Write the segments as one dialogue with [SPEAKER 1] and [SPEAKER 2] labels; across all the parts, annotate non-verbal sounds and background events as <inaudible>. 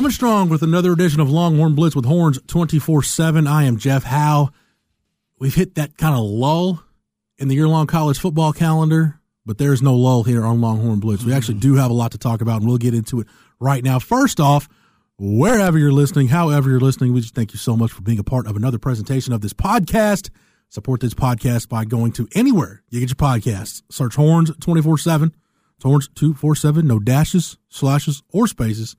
[SPEAKER 1] Coming strong with another edition of Longhorn Blitz with Horns 24 7. I am Jeff Howe. We've hit that kind of lull in the year long college football calendar, but there's no lull here on Longhorn Blitz. We actually do have a lot to talk about, and we'll get into it right now. First off, wherever you're listening, however you're listening, we just thank you so much for being a part of another presentation of this podcast. Support this podcast by going to anywhere you get your podcasts. Search Horns 24 7. Horns 247, no dashes, slashes, or spaces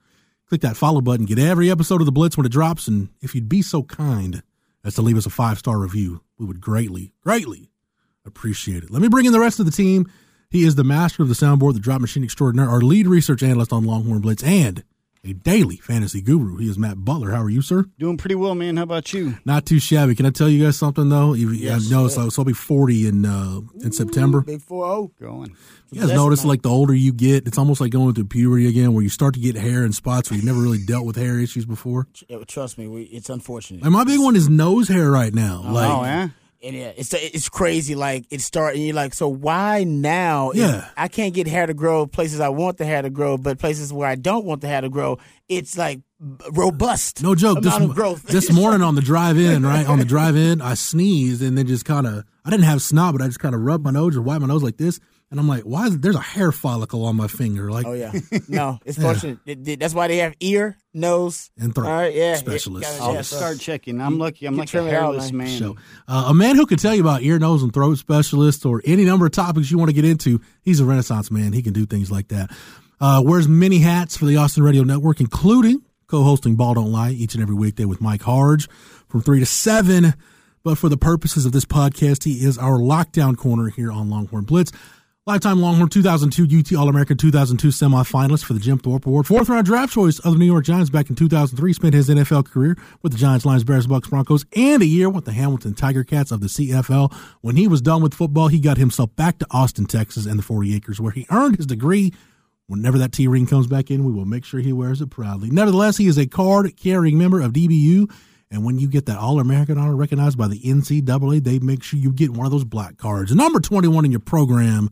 [SPEAKER 1] click that follow button, get every episode of the Blitz when it drops, and if you'd be so kind as to leave us a five star review, we would greatly, greatly appreciate it. Let me bring in the rest of the team. He is the master of the soundboard, the drop machine extraordinaire, our lead research analyst on Longhorn Blitz, and a daily fantasy guru. He is Matt Butler. How are you, sir?
[SPEAKER 2] Doing pretty well, man. How about you?
[SPEAKER 1] Not too shabby. Can I tell you guys something though? You,
[SPEAKER 2] Yes,
[SPEAKER 1] I know so, so I'll be forty in uh, in September.
[SPEAKER 3] Big four zero
[SPEAKER 2] Going.
[SPEAKER 1] You guys notice like the older you get, it's almost like going through puberty again, where you start to get hair in spots where you never really dealt with hair issues before.
[SPEAKER 3] Trust me, we, it's unfortunate.
[SPEAKER 1] And my big one is nose hair right now. Like,
[SPEAKER 2] oh, yeah?
[SPEAKER 3] And yeah, it's it's crazy. Like it start, and you're like, so why now?
[SPEAKER 1] Yeah.
[SPEAKER 3] I can't get hair to grow places I want the hair to grow, but places where I don't want the hair to grow, it's like robust.
[SPEAKER 1] no joke. This, this morning on the drive in, right on the drive in, I sneezed and then just kind of. I didn't have snot, but I just kind of rubbed my nose or wiped my nose like this, and I'm like, why is there's a hair follicle on my finger? Like,
[SPEAKER 3] Oh yeah, <laughs> no, it's
[SPEAKER 1] Yeah.
[SPEAKER 3] fortunate. It- it- that's why they have ear, nose,
[SPEAKER 1] And throat
[SPEAKER 3] All right, yeah,
[SPEAKER 1] specialists.
[SPEAKER 3] yeah,
[SPEAKER 2] I'll
[SPEAKER 3] yeah,
[SPEAKER 2] start checking. I'm lucky. I'm
[SPEAKER 3] you
[SPEAKER 2] like a
[SPEAKER 3] trim it out,
[SPEAKER 2] hairless
[SPEAKER 3] man.
[SPEAKER 2] man.
[SPEAKER 1] show. Uh, a man who can tell you about ear, nose, and throat specialists or any number of topics you want to get into. He's a renaissance man. He can do things like that. Uh, wears many hats for the Austin Radio Network, including co-hosting Ball Don't Lie each and every weekday with Mike Harge from 3 to 7. But for the purposes of this podcast, he is our lockdown corner here on Longhorn Blitz. Lifetime Longhorn 2002 UT All American 2002 semifinalist for the Jim Thorpe Award. Fourth round draft choice of the New York Giants back in 2003. Spent his NFL career with the Giants, Lions, Bears, Bucks, Broncos, and a year with the Hamilton Tiger Cats of the CFL. When he was done with football, he got himself back to Austin, Texas, and the 40 acres where he earned his degree. Whenever that T ring comes back in, we will make sure he wears it proudly. Nevertheless, he is a card carrying member of DBU. And when you get that All American honor recognized by the NCAA, they make sure you get one of those black cards. Number 21 in your program,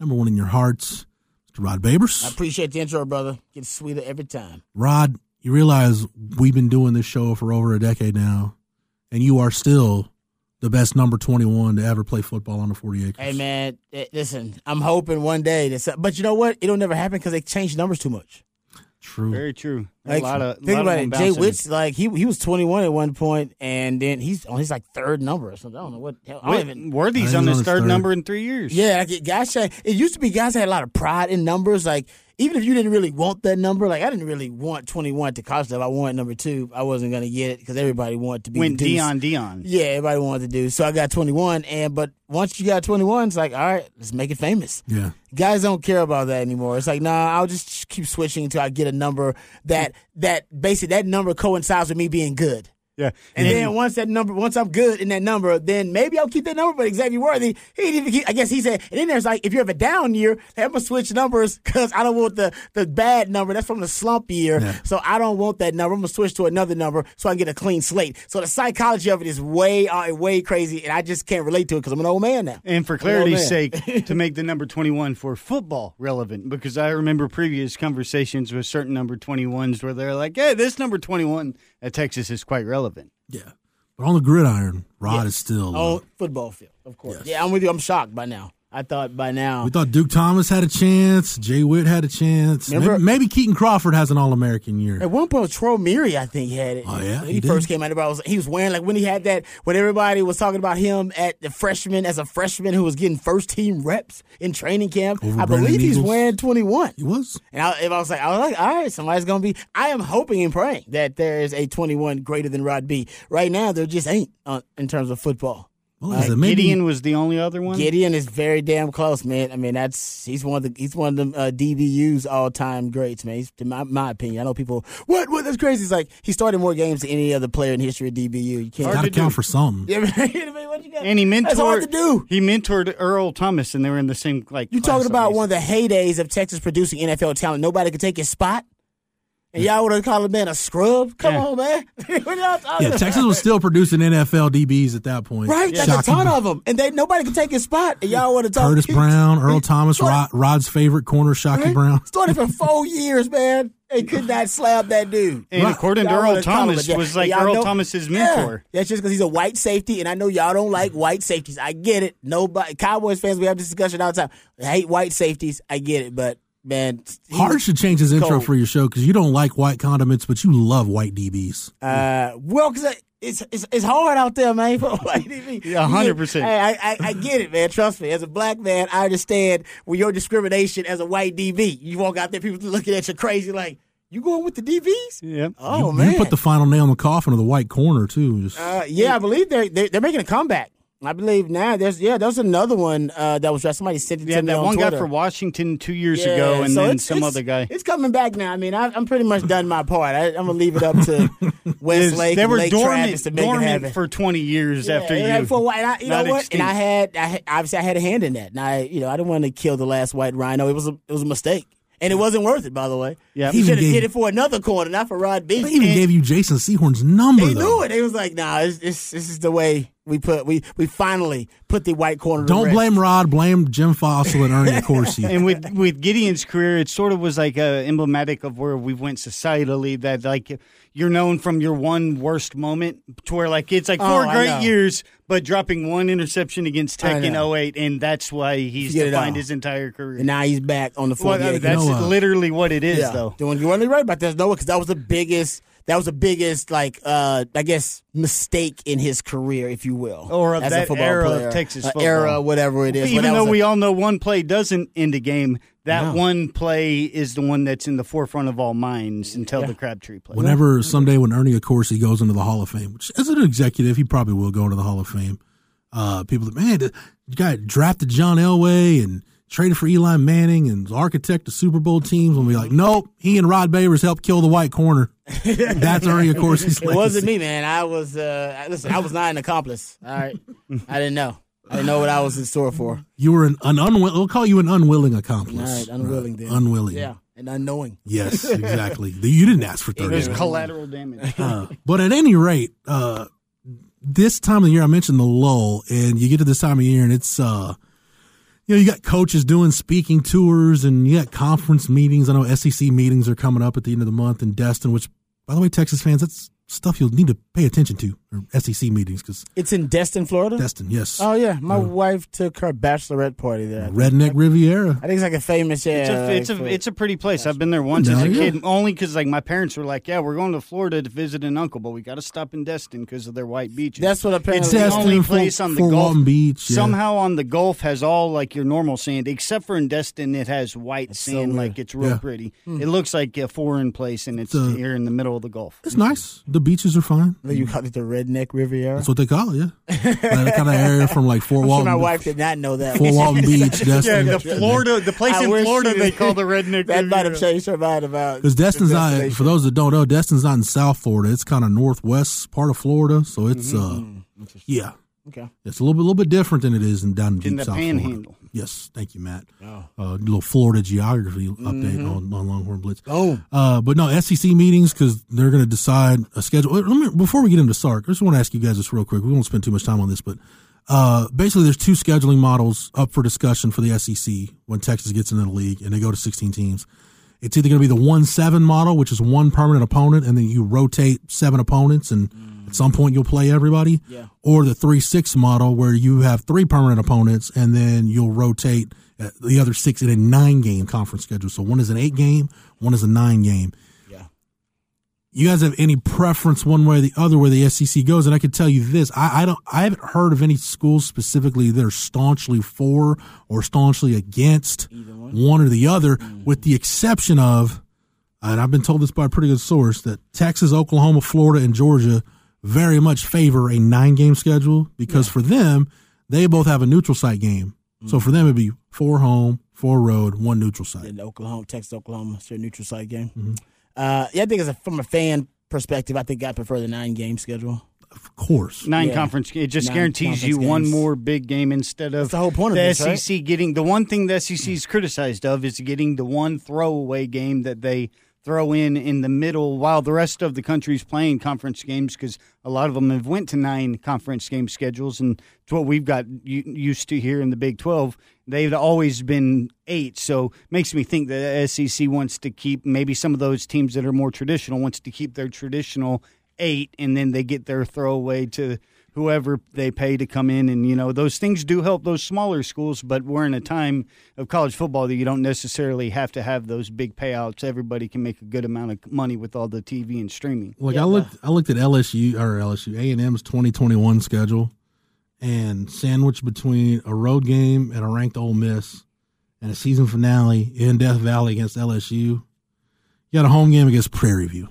[SPEAKER 1] number one in your hearts, Mr. Rod Babers.
[SPEAKER 3] I appreciate the intro, brother. Gets sweeter every time.
[SPEAKER 1] Rod, you realize we've been doing this show for over a decade now, and you are still the best number 21 to ever play football on the 40 acres.
[SPEAKER 3] Hey man, eh, listen, I'm hoping one day some- but you know what? It'll never happen because they change numbers too much.
[SPEAKER 1] True.
[SPEAKER 2] Very true.
[SPEAKER 3] Like,
[SPEAKER 2] a lot of
[SPEAKER 3] think
[SPEAKER 2] lot
[SPEAKER 3] about
[SPEAKER 2] of
[SPEAKER 3] it. Jay
[SPEAKER 2] bouncing.
[SPEAKER 3] Witz, like he he was 21 at one point, and then he's oh, on his like third number or something. I don't know what. I don't even.
[SPEAKER 2] Worthy's
[SPEAKER 1] I
[SPEAKER 2] on
[SPEAKER 1] think
[SPEAKER 2] his third
[SPEAKER 1] third.
[SPEAKER 2] number in three years.
[SPEAKER 3] Yeah, like it- guys it used to be guys had a lot of pride in numbers. Like even if you didn't really want that number, like I didn't really want 21 to college level. I wanted number two. I wasn't gonna get it because everybody wanted to be
[SPEAKER 2] Went
[SPEAKER 3] the deuce.
[SPEAKER 2] Dion Dion.
[SPEAKER 3] Yeah, everybody wanted to do. So I got 21, and but once you got 21, it's like all right, let's make it famous.
[SPEAKER 1] Yeah.
[SPEAKER 3] Guys don't care about that anymore. It's like, nah, I'll just keep switching until I get a number that that basically that number coincides with me being good.
[SPEAKER 2] Yeah.
[SPEAKER 3] And then once that number, once I'm good in that number, then maybe I'll keep that number. But Xavier Worthy, he didn't even keep. I guess he said, and then there's like, if you have a down year, hey, I'm gonna switch numbers because I don't want the the bad number. That's from the slump year,
[SPEAKER 1] Yeah.
[SPEAKER 3] so I don't want that number. I'm gonna switch to another number so I can get a clean slate. So the psychology of it is way, uh, way crazy, and I just can't relate to it because I'm an old man now.
[SPEAKER 2] And for
[SPEAKER 3] I'm an old
[SPEAKER 2] clarity's sake, <laughs> to make the number 21 for football relevant, because I remember previous conversations with certain number 21s where they're like, hey, this number 21 at Texas is quite relevant.
[SPEAKER 1] Yeah. But on the gridiron, Rod is still. uh,
[SPEAKER 3] Oh, football field, of course. Yeah, I'm with you. I'm shocked by now. I thought by now.
[SPEAKER 1] we thought Duke Thomas had a chance. Jay Witt had a chance.
[SPEAKER 3] Remember-
[SPEAKER 1] Maybe, maybe Kitan Crawford has an All American year.
[SPEAKER 3] At one point, Troy Meary, I think, had it.
[SPEAKER 1] Oh, yeah?
[SPEAKER 3] when
[SPEAKER 1] He
[SPEAKER 3] he, first came out. Everybody was he was wearing like when he had that when everybody was talking about him at the freshman as a freshman who was getting first team reps in training camp.
[SPEAKER 1] Over
[SPEAKER 3] I
[SPEAKER 1] Brandon
[SPEAKER 3] believe he's
[SPEAKER 1] Eagles?
[SPEAKER 3] wearing twenty one.
[SPEAKER 1] He was.
[SPEAKER 3] And I, if I was like, I was like, all right, somebody's gonna be. I am hoping and praying that there is a twenty one greater than Rod B. Right now, there just ain't uh, in terms of football.
[SPEAKER 1] Well, is it maybe
[SPEAKER 2] Gideon was the only other one.
[SPEAKER 3] Gideon is very damn close, man. I mean, that's he's one of the he's one of the uh, DBU's all time greats, man. He's, in my, my opinion, I know people what what that's crazy. It's like he started more games than any other player in the history of DBU. You can't
[SPEAKER 1] got to count for something?
[SPEAKER 3] Yeah, <laughs> man, what you got?
[SPEAKER 2] and he mentored.
[SPEAKER 3] That's hard to do.
[SPEAKER 2] He mentored Earl Thomas, and they were in the same like.
[SPEAKER 3] You talking about one of the heydays of Texas producing NFL talent? Nobody could take his spot. And y'all would have called him man a scrub? Come
[SPEAKER 2] Yeah.
[SPEAKER 3] on, man. <laughs> what y'all talking
[SPEAKER 1] Yeah,
[SPEAKER 3] about?
[SPEAKER 1] Texas was still producing NFL DBs at that point.
[SPEAKER 3] Right, that's
[SPEAKER 1] Shocking.
[SPEAKER 3] a ton of them, and they nobody could take his spot. And y'all would have talked
[SPEAKER 1] Curtis <laughs> Brown, Earl Thomas, Rod, Rod's favorite corner, Shocky
[SPEAKER 3] Right?
[SPEAKER 1] Brown.
[SPEAKER 3] Started for <laughs> four years, man. They could not slap that dude.
[SPEAKER 2] And according to
[SPEAKER 3] Y'all
[SPEAKER 2] Earl
[SPEAKER 3] wanna call him
[SPEAKER 2] Thomas,
[SPEAKER 3] a-
[SPEAKER 2] was like Earl
[SPEAKER 3] know-
[SPEAKER 2] Thomas's
[SPEAKER 3] Yeah.
[SPEAKER 2] mentor.
[SPEAKER 3] That's just because he's a white safety, and I know y'all don't like white safeties. I get it. Nobody, Cowboys fans, we have this discussion all the time. I hate white safeties. I get it, but man,
[SPEAKER 1] Hard should change his intro
[SPEAKER 3] Cold.
[SPEAKER 1] for your show because you don't like white condiments, but you love white DBs.
[SPEAKER 3] Uh, well, because it's, it's it's hard out there, man. <laughs> For white TV.
[SPEAKER 2] Yeah, 100%.
[SPEAKER 3] I, I I get it, man. Trust me. As a black man, I understand with your discrimination as a white DB. You walk out there, people looking at you crazy, like you going with the DBs?
[SPEAKER 2] Yep.
[SPEAKER 3] Oh
[SPEAKER 1] you,
[SPEAKER 3] man,
[SPEAKER 1] you put the final nail in the coffin of the white corner too. Just,
[SPEAKER 3] Uh, yeah, I believe they're, they're they're making a comeback. I believe now there's yeah there's another one uh, that was dressed. Somebody sent it
[SPEAKER 2] Yeah,
[SPEAKER 3] to me
[SPEAKER 2] that
[SPEAKER 3] on
[SPEAKER 2] one
[SPEAKER 3] Twitter.
[SPEAKER 2] guy for Washington two years
[SPEAKER 3] Yeah,
[SPEAKER 2] ago, and
[SPEAKER 3] so
[SPEAKER 2] then some other guy.
[SPEAKER 3] It's coming back now. I mean, I, I'm pretty much done my part. I, I'm gonna leave it up to <laughs> Westlake.
[SPEAKER 2] they were
[SPEAKER 3] Lake
[SPEAKER 2] dormant, dormant for 20 years after
[SPEAKER 3] yeah,
[SPEAKER 2] you.
[SPEAKER 3] For a while, I, you know what?
[SPEAKER 2] extinct.
[SPEAKER 3] And I had, I obviously, I had a hand in that. And I, you know, I didn't want to kill the last white rhino. It was a, it was a mistake, and it wasn't worth it. By the way,
[SPEAKER 2] Yeah.
[SPEAKER 3] he
[SPEAKER 1] Even
[SPEAKER 3] should have
[SPEAKER 1] gave-
[SPEAKER 3] did it for another corner, not for Rod B.
[SPEAKER 1] they even
[SPEAKER 3] And
[SPEAKER 1] gave you Jason Sehorn's number.
[SPEAKER 3] They
[SPEAKER 1] though.
[SPEAKER 3] knew it. They was like, nah, this, this, this is the way we put, we, we finally put the white corner.
[SPEAKER 1] Don't
[SPEAKER 3] rest.
[SPEAKER 1] blame Rod. Blame Jim Fassel and Ernie Accorsi. <laughs>
[SPEAKER 2] and with with Gideon's career, it sort of was like uh, emblematic of where we went societally. That like you're known from your one worst moment to where like it's like four
[SPEAKER 3] Oh,
[SPEAKER 2] great years, but dropping one interception against Tech in
[SPEAKER 3] know.
[SPEAKER 2] 08, and that's why he's
[SPEAKER 3] Forget it
[SPEAKER 2] defined his entire career.
[SPEAKER 3] And now he's back on the
[SPEAKER 2] Well,
[SPEAKER 3] floor.
[SPEAKER 2] I mean, that's
[SPEAKER 1] know, uh,
[SPEAKER 2] literally what it is,
[SPEAKER 3] yeah.
[SPEAKER 2] though.
[SPEAKER 3] Doing you really right about that, Noah, because that was the biggest. That was the biggest, like, uh, I guess, mistake in his career, if you will,
[SPEAKER 2] Or of
[SPEAKER 3] as a
[SPEAKER 2] that
[SPEAKER 3] football
[SPEAKER 2] era of
[SPEAKER 3] player.
[SPEAKER 2] Texas football.
[SPEAKER 3] era, whatever it is.
[SPEAKER 2] Even though
[SPEAKER 3] a-
[SPEAKER 2] we all know one play doesn't end a game, that
[SPEAKER 3] No.
[SPEAKER 2] one play is the one that's in the forefront of all minds until the Crabtree play.
[SPEAKER 1] Whenever someday when Ernie Accorsi goes into the Hall of Fame, which as an executive he probably will go into the Hall of Fame. Uh, people, man, you got drafted John Elway and traded for Eli Manning and was architect of Super Bowl teams. Will be like, nope, he and Rod Babers helped kill the white corner. <laughs> That's Ernie Accorsi's
[SPEAKER 3] It
[SPEAKER 1] legacy.
[SPEAKER 3] wasn't me, man. I was uh listen, I was not an accomplice. All right. I didn't know. I didn't know what I was in store for.
[SPEAKER 1] You were an, an unwilling. We'll call you an unwilling accomplice.
[SPEAKER 3] All right, unwilling
[SPEAKER 1] Right.
[SPEAKER 3] then.
[SPEAKER 1] Unwilling.
[SPEAKER 3] Yeah. And unknowing.
[SPEAKER 1] Yes, <laughs> exactly. you didn't ask for thirty.
[SPEAKER 2] There's
[SPEAKER 1] minutes.
[SPEAKER 2] collateral damage.
[SPEAKER 1] Uh, but at any rate, uh, this time of the year, I mentioned the lull, and you get to this time of year, and it's, uh, you know, you got coaches doing speaking tours, and you got conference meetings. I know SEC meetings are coming up at the end of the month in Destin, which, by the way, Texas fans, that's stuff you'll need to pay attention to, or SEC meetings, because
[SPEAKER 3] It's in Destin, Florida?
[SPEAKER 1] Destin, yes.
[SPEAKER 3] Oh yeah. My wife took her bachelorette party there. I think.
[SPEAKER 1] Redneck Riviera.
[SPEAKER 3] I think it's like a famous yeah.
[SPEAKER 2] It's a it's
[SPEAKER 3] like
[SPEAKER 2] a it's a pretty place. I've been there once
[SPEAKER 1] No,
[SPEAKER 2] as a
[SPEAKER 1] yeah.
[SPEAKER 2] kid, only because like my parents were like, "Yeah, we're going to Florida to visit an uncle, but we got to stop in Destin because of their white beaches."
[SPEAKER 3] That's what apparently
[SPEAKER 2] it's the
[SPEAKER 1] Destin,
[SPEAKER 2] only place on the
[SPEAKER 1] Fort
[SPEAKER 2] Gulf.
[SPEAKER 1] Walton Beach, yeah.
[SPEAKER 2] Somehow on the Gulf has all like your normal sand, except for in Destin, it has white
[SPEAKER 3] so
[SPEAKER 2] sand.
[SPEAKER 3] weird.
[SPEAKER 2] like it's real
[SPEAKER 1] Yeah.
[SPEAKER 2] pretty. It looks like a foreign place, and it's
[SPEAKER 1] It's, uh,
[SPEAKER 2] here in the middle of the Gulf.
[SPEAKER 1] It's nice. The the beaches are fine.
[SPEAKER 3] You call it the Redneck Riviera.
[SPEAKER 1] That's what they call it. Yeah, that kind of area from like Fort <laughs>
[SPEAKER 3] I'm sure
[SPEAKER 1] Walton.
[SPEAKER 3] my wife did not know that.
[SPEAKER 1] Fort Walton <laughs> Beach,
[SPEAKER 2] Yeah,
[SPEAKER 1] Destin.
[SPEAKER 2] the Florida, the place
[SPEAKER 3] I
[SPEAKER 2] in Florida they call the redneck. <laughs>
[SPEAKER 3] That might have
[SPEAKER 2] Riviera.
[SPEAKER 3] changed her mind about
[SPEAKER 1] Because Destin's not, for those that don't know, Destin's not in South Florida. It's kind of northwest part of Florida. So it's, uh, yeah.
[SPEAKER 3] Okay.
[SPEAKER 1] It's a little bit, little bit different than it is in down in deep
[SPEAKER 2] the
[SPEAKER 1] South
[SPEAKER 2] Panhandle.
[SPEAKER 1] Florida. Yes, thank you, Matt. Uh, little Florida geography update on, on Longhorn Blitz.
[SPEAKER 3] Oh,
[SPEAKER 1] Uh, but no SEC meetings because they're going to decide a schedule. Let me, before we get into Sark, I just want to ask you guys this real quick. We won't spend too much time on this, but uh, basically, there's two scheduling models up for discussion for the SEC when Texas gets into the league and they go to 16 teams. It's either going to be the one seven model, which is one permanent opponent, and then you rotate seven opponents, and at some point you'll play everybody,
[SPEAKER 3] Yeah.
[SPEAKER 1] or the three six model where you have three permanent opponents, and then you'll rotate uh, the other six in a nine game conference schedule. So one is an eight game, one is a nine game.
[SPEAKER 3] Yeah.
[SPEAKER 1] You guys have any preference one way or the other where the SEC goes? And I can tell you this: I, I don't, I haven't heard of any schools specifically that are staunchly for or staunchly against one. or the other, with the exception of, and I've been told this by a pretty good source that Texas, Oklahoma, Florida, and Georgia very much favor a nine-game schedule because for them, they both have a neutral site game. So for them, it'd be four home, four road, one neutral site.
[SPEAKER 3] in Oklahoma, Texas, Oklahoma, it's your neutral site game.
[SPEAKER 1] Mm-hmm.
[SPEAKER 3] Uh, yeah, I think as a, from a fan perspective, I think I prefer the nine game schedule.
[SPEAKER 1] Of course.
[SPEAKER 2] Nine
[SPEAKER 3] Yeah.
[SPEAKER 2] conference. It just
[SPEAKER 3] Nine
[SPEAKER 2] guarantees you
[SPEAKER 3] conference
[SPEAKER 2] one more big game instead of
[SPEAKER 3] That's the whole point of
[SPEAKER 2] the
[SPEAKER 3] this, right?
[SPEAKER 2] SEC getting the one thing the SEC is criticized of is getting the one throwaway game that they throw in in the middle while the rest of the country's playing conference games because a lot of them have went to nine conference game schedules and it's what we've got used to here in the Big 12 they've always been eight so makes me think the SEC wants to keep maybe some of those teams that are more traditional wants to keep their traditional eight and then they get their throwaway to whoever they pay to come in and you know those things do help those smaller schools but we're in a time of college football that you don't necessarily have to have those big payouts everybody can make a good amount of money with all the tv and streaming
[SPEAKER 1] Like I looked, I looked at LSU or LSU A and M's 2021 schedule, and sandwiched between a road game and a ranked Ole Miss, and a season finale in Death Valley against LSU. You got a home game against Prairie View.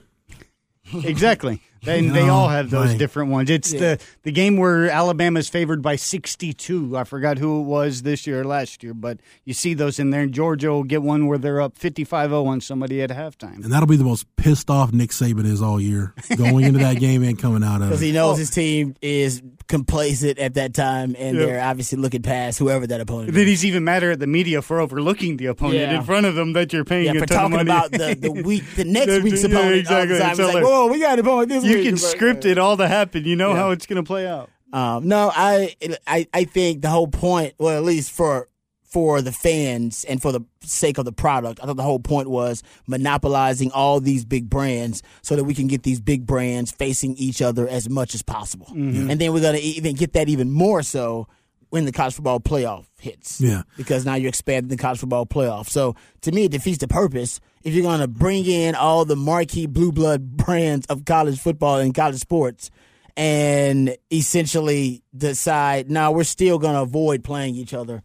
[SPEAKER 2] exactly they, they all have those
[SPEAKER 1] right.
[SPEAKER 2] different ones it's the the game where alabama's favored by 62 i forgot who it was this year or last year but you see those in there and georgia will get one where they're up 55-0 on somebody at halftime
[SPEAKER 1] And that'll be the most pissed off Nick Saban is all year, going into that game and coming out of <laughs> it.
[SPEAKER 3] Because he knows his team is complacent at that time, and
[SPEAKER 2] Yeah.
[SPEAKER 3] they're obviously looking past whoever that opponent is.
[SPEAKER 2] Then
[SPEAKER 3] is.
[SPEAKER 2] he's even madder at the media for overlooking the opponent
[SPEAKER 3] Yeah.
[SPEAKER 2] in front of them that you're paying
[SPEAKER 3] Yeah,
[SPEAKER 2] a
[SPEAKER 3] for
[SPEAKER 2] ton
[SPEAKER 3] talking
[SPEAKER 2] of money.
[SPEAKER 3] about the, the week, the <laughs> next
[SPEAKER 2] Yeah,
[SPEAKER 3] week's
[SPEAKER 2] yeah,
[SPEAKER 3] opponent.
[SPEAKER 2] exactly.
[SPEAKER 3] All the time.
[SPEAKER 2] It's
[SPEAKER 3] He's like, "Whoa, we got an opponent this
[SPEAKER 2] you
[SPEAKER 3] week."
[SPEAKER 2] Can
[SPEAKER 3] It's like,
[SPEAKER 2] script it all to happen. You know
[SPEAKER 3] Yeah.
[SPEAKER 2] how it's going to play out.
[SPEAKER 3] Um, no, I, I, I think the whole point, well, at least for for the fans and for the sake of the product, I thought the whole point was monopolizing all these big brands so that we can get these big brands facing each other as much as possible,
[SPEAKER 1] Mm-hmm.
[SPEAKER 3] and then we're gonna even get that even more so when the college football playoff hits.
[SPEAKER 1] Yeah.
[SPEAKER 3] because now you're expanding the college football playoff. So to me, it defeats the purpose if you're going to bring in all the marquee blue blood <laughs> brands of college football and college sports and essentially decide, no, we're still going to avoid playing each other.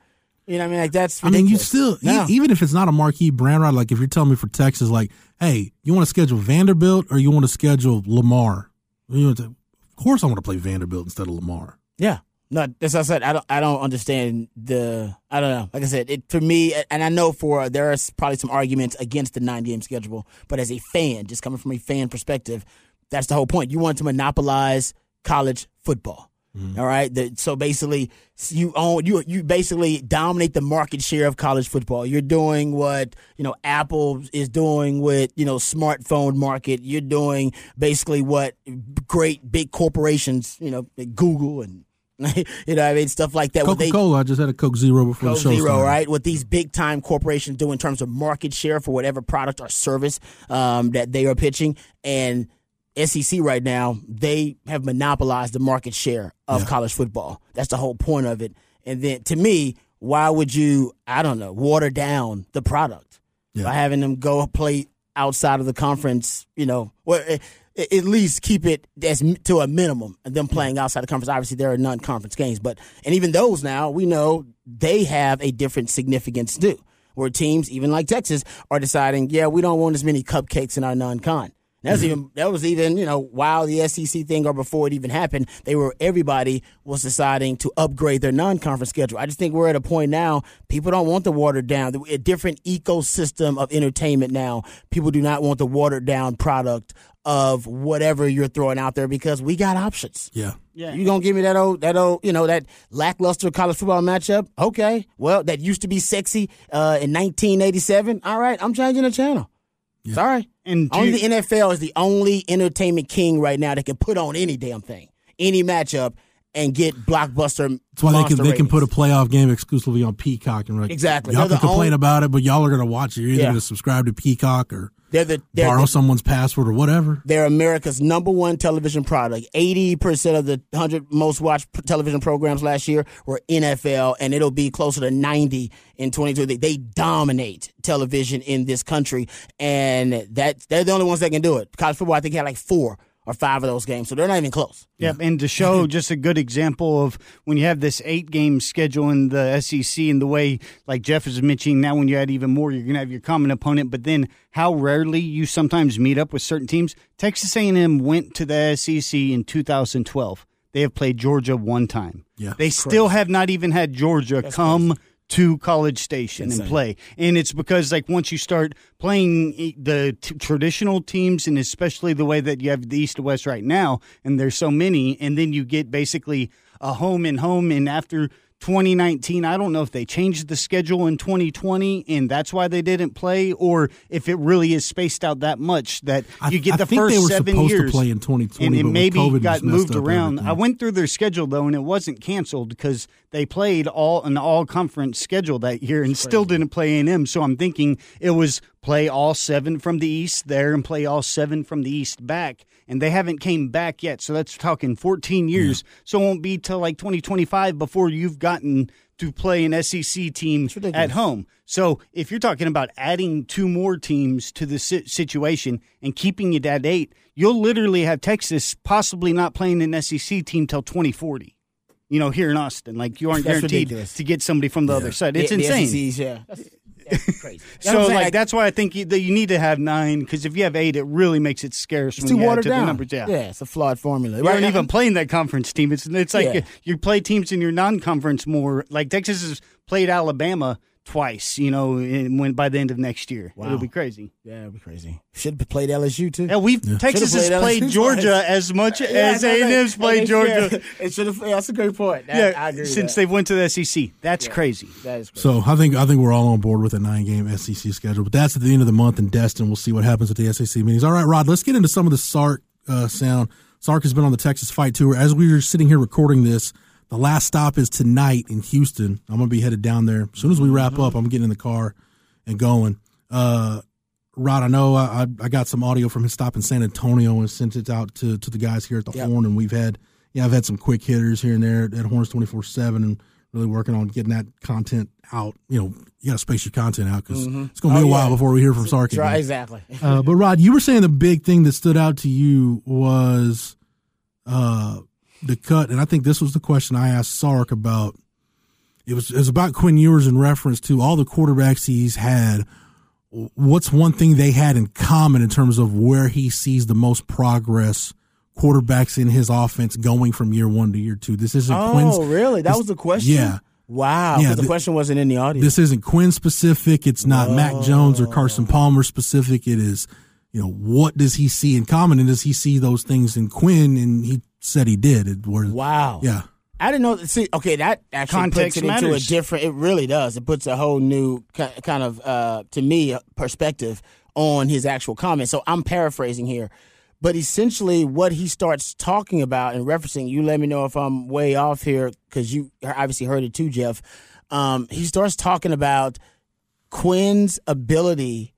[SPEAKER 3] You know what I mean? Like that's
[SPEAKER 1] I mean, you
[SPEAKER 3] ridiculous.
[SPEAKER 1] still, e- even if it's not a marquee brand, right? Like if you're telling me for Texas, like, hey, you want to schedule Vanderbilt or you want to schedule Lamar? You know, of course, I want to play Vanderbilt instead of Lamar.
[SPEAKER 3] Yeah. No, that's what I said. I don't. I don't understand the. I don't know. Like I said, it for me, and I know for there are probably some arguments against the nine game schedule. But as a fan, just coming from a fan perspective, that's the whole point. You want to monopolize college football. Mm-hmm. All right. The, so basically, you own you you basically dominate the market share of college football. You're doing what you know Apple is doing with you know smartphone market. You're doing basically what great big corporations, you know, like Google and <laughs> you know what I mean stuff like that.
[SPEAKER 1] Coca Cola, I just had a Coke Zero before
[SPEAKER 3] Coke
[SPEAKER 1] the show
[SPEAKER 3] Zero,
[SPEAKER 1] started.
[SPEAKER 3] right? What these big time corporations do in terms of market share for whatever product or service um, that they are pitching. And SEC right now, they have monopolized the market share of college football. That's the whole point of it. And then to me, why would you, I don't know, water down the product
[SPEAKER 1] Yeah.
[SPEAKER 3] by having them go play outside of the conference, you know, or eh, at least keep it as to a minimum and them playing outside the conference. Obviously, there are non-conference games, but and even those now we know they have a different significance too. Where teams, even like Texas, are deciding, yeah, we don't want as many cupcakes in our non-con, That was even that was even you know while the SEC thing or before it even happened, they were everybody was deciding to upgrade their non-conference schedule. I just think we're at a point now. People don't want the watered down, a different ecosystem of entertainment now. People do not want the watered down product of whatever you're throwing out there because we got options.
[SPEAKER 1] Yeah.
[SPEAKER 2] Yeah.
[SPEAKER 3] You gonna give me that old that old you know that lackluster college football matchup? Okay, well that used to be sexy uh, in 1987. All right, I'm changing the channel. Sorry,
[SPEAKER 2] And
[SPEAKER 3] only
[SPEAKER 2] you-
[SPEAKER 3] the NFL is the only entertainment king right now that can put on any damn thing, any matchup, and get blockbuster.
[SPEAKER 1] That's why they can
[SPEAKER 3] monster
[SPEAKER 1] they can put a playoff game exclusively on Peacock and we're like
[SPEAKER 3] Exactly.
[SPEAKER 1] Y'all
[SPEAKER 3] They're
[SPEAKER 1] can complain
[SPEAKER 3] only-
[SPEAKER 1] about it, but y'all are gonna watch it. You're either
[SPEAKER 3] Yeah.
[SPEAKER 1] gonna subscribe to Peacock or
[SPEAKER 3] They're the they're,
[SPEAKER 1] borrow
[SPEAKER 3] the,
[SPEAKER 1] someone's password or whatever.
[SPEAKER 3] they're America's number one television product. Eighty percent of the hundred most watched television programs last year were NFL, and it'll be closer to ninety in twenty twenty. They dominate television in this country, and that they're the only ones that can do it. College football, I think, had like four or five of those games, so they're not even close.
[SPEAKER 2] Yep, and to show <laughs> just a good example of when you have this eight game schedule in the SEC and the way, like Jeff is mentioning, now when you add even more, you're going to have your common opponent. But then how rarely you sometimes meet up with certain teams. Texas A&M went to the SEC in 2012. They have played Georgia one time.
[SPEAKER 1] Yeah.
[SPEAKER 2] they still have not even had Georgia come. To College Station and play, and it's because like once you start playing the t- traditional teams, and especially the way that you have the East to West right now, and there's so many, and then you get basically a home and home, and after 2019, I don't know if they changed the schedule in 2020, and that's why they didn't play, or if it really is spaced out that much that you get
[SPEAKER 1] I
[SPEAKER 2] the
[SPEAKER 1] think
[SPEAKER 2] first
[SPEAKER 1] they were
[SPEAKER 2] seven
[SPEAKER 1] supposed to
[SPEAKER 2] years.
[SPEAKER 1] play in 2020,
[SPEAKER 2] and it maybe
[SPEAKER 1] COVID
[SPEAKER 2] got moved around.
[SPEAKER 1] everything.
[SPEAKER 2] I went through their schedule though, and it wasn't canceled because they played all an all conference schedule that year and still didn't play A&M. So I'm thinking it was play all seven from the East there and play all seven from the East back. And they haven't came back yet, so that's talking 14 years. So it won't be till like 2025 before you've gotten to play an SEC team at home. So if you're talking about adding two more teams to the situation and keeping it at eight, you'll literally have Texas possibly not playing an SEC team till 2040. You know, here in Austin, like you aren't
[SPEAKER 3] That's
[SPEAKER 2] guaranteed
[SPEAKER 3] ridiculous.
[SPEAKER 2] to get somebody from the other side. It's
[SPEAKER 3] The- the
[SPEAKER 2] insane.
[SPEAKER 3] SECs, yeah. That's, that's <laughs> crazy. You know
[SPEAKER 2] So
[SPEAKER 3] what I'm
[SPEAKER 2] like that's why I think you, that you need to have nine because if you have eight, it really makes it scarce
[SPEAKER 3] it's
[SPEAKER 2] when
[SPEAKER 3] too
[SPEAKER 2] you add
[SPEAKER 3] watered
[SPEAKER 2] to
[SPEAKER 3] down.
[SPEAKER 2] the numbers. Yeah.
[SPEAKER 3] yeah, it's a flawed formula.
[SPEAKER 2] You
[SPEAKER 3] Right
[SPEAKER 2] aren't
[SPEAKER 3] now-
[SPEAKER 2] even playing that conference team. It's it's like
[SPEAKER 3] Yeah.
[SPEAKER 2] you play teams in your non-conference more. Like Texas has played Alabama twice. You know, and when by the end of next year,
[SPEAKER 3] Wow.
[SPEAKER 2] it'll be crazy.
[SPEAKER 3] Yeah, it'd be crazy. Should have played LSU too.
[SPEAKER 2] Yeah, we've Texas has
[SPEAKER 3] Should've played
[SPEAKER 2] played
[SPEAKER 3] LSU
[SPEAKER 2] Georgia
[SPEAKER 3] twice.
[SPEAKER 2] as much
[SPEAKER 3] Yeah,
[SPEAKER 2] as
[SPEAKER 3] no,
[SPEAKER 2] A
[SPEAKER 3] no,
[SPEAKER 2] and M's played Georgia.
[SPEAKER 3] It should have. That's a great point. That-
[SPEAKER 2] Yeah,
[SPEAKER 3] I agree.
[SPEAKER 2] since
[SPEAKER 3] that.
[SPEAKER 2] they went to the SEC, that's crazy.
[SPEAKER 3] That is crazy.
[SPEAKER 1] So I think I think we're all on board with a nine game SEC schedule, but that's at the end of the month in Destin. We'll see what happens at the SEC meetings. All right, Rod, let's get into some of the Sark uh, sound. Sark has been on the Texas Fight Tour. As we were sitting here recording this, the last stop is tonight in Houston. I'm gonna be headed down there as soon as we wrap up. I'm getting in the car and going. Uh, Rod, I know I, I got some audio from his stop in San Antonio and sent it out to, to the guys here at the
[SPEAKER 3] Yep.
[SPEAKER 1] Horn, and we've had yeah, I've had some quick hitters here and there at Horns twenty four seven, and really working on getting that content out. You know, you got to space your content out because it's going to be
[SPEAKER 3] Oh,
[SPEAKER 1] a while
[SPEAKER 3] yeah.
[SPEAKER 1] before we hear from Sark
[SPEAKER 3] That's right, exactly.
[SPEAKER 1] Uh, but Rod, you were saying the big thing that stood out to you was uh, the cut, and I think this was the question I asked Sark about. It was it was about Quinn Ewers in reference to all the quarterbacks he's had. What's one thing they had in common in terms of where he sees the most progress? Quarterbacks in his offense going from year one to year two. This isn't
[SPEAKER 3] Oh,
[SPEAKER 1] Quinn's.
[SPEAKER 3] really? That
[SPEAKER 1] this-
[SPEAKER 3] was the question.
[SPEAKER 1] Yeah,
[SPEAKER 3] Wow.
[SPEAKER 1] Yeah,
[SPEAKER 3] the
[SPEAKER 1] th-
[SPEAKER 3] question wasn't in the audience.
[SPEAKER 1] this isn't Quinn specific. It's not Mac Jones or Carson oh. Palmer specific. It is, you know, what does he see in common, and does he see those things in Quinn? And he said he did. It was
[SPEAKER 3] wow.
[SPEAKER 1] yeah.
[SPEAKER 3] I didn't know. See, okay, that actually
[SPEAKER 2] Context
[SPEAKER 3] puts it into a different. It really does. It puts a whole new kind of, uh, to me, perspective on his actual comment. So I'm paraphrasing here, but essentially, what he starts talking about and referencing. You let me know if I'm way off here because you obviously heard it too, Jeff. Um, he starts talking about Quinn's ability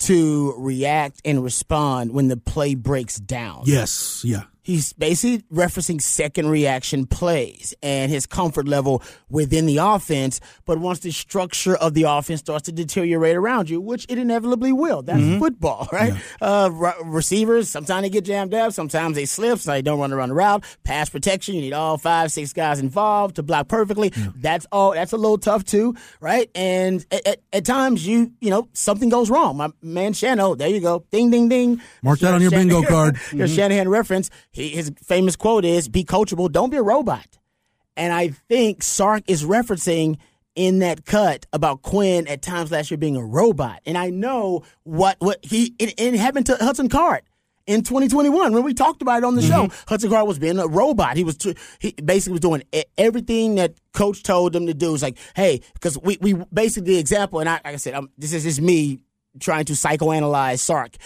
[SPEAKER 3] to react and respond when the play breaks down.
[SPEAKER 1] Yes, yeah.
[SPEAKER 3] He's basically referencing second reaction plays and his comfort level within the offense. But once the structure of the offense starts to deteriorate around you, which it inevitably will, that's
[SPEAKER 2] Mm-hmm.
[SPEAKER 3] football, <laughs> right? Uh, re- receivers, sometimes they get jammed up, sometimes they slip, so they don't run around the route. Pass protection, you need all five, six guys involved to block perfectly. That's all. That's a little tough too, right? And at, at, at times, you you know something goes wrong. My man Shano, there you go, ding ding ding.
[SPEAKER 1] Mark that on your
[SPEAKER 3] Shan-
[SPEAKER 1] bingo card. <laughs>
[SPEAKER 3] your Shanahan reference. He, his famous quote is, "Be coachable, don't be a robot." And I think Sark is referencing in that cut about Quinn at times last year being a robot. And I know what what he it, it happened to Hudson Card. In 2021, when we talked about it on the show, mm-hmm. Hudson Card was being a robot. He was too, he basically was doing everything that coach told him to do. It's like, hey, because we, we basically the example, and I, like I said, i this is just me trying to psychoanalyze Sark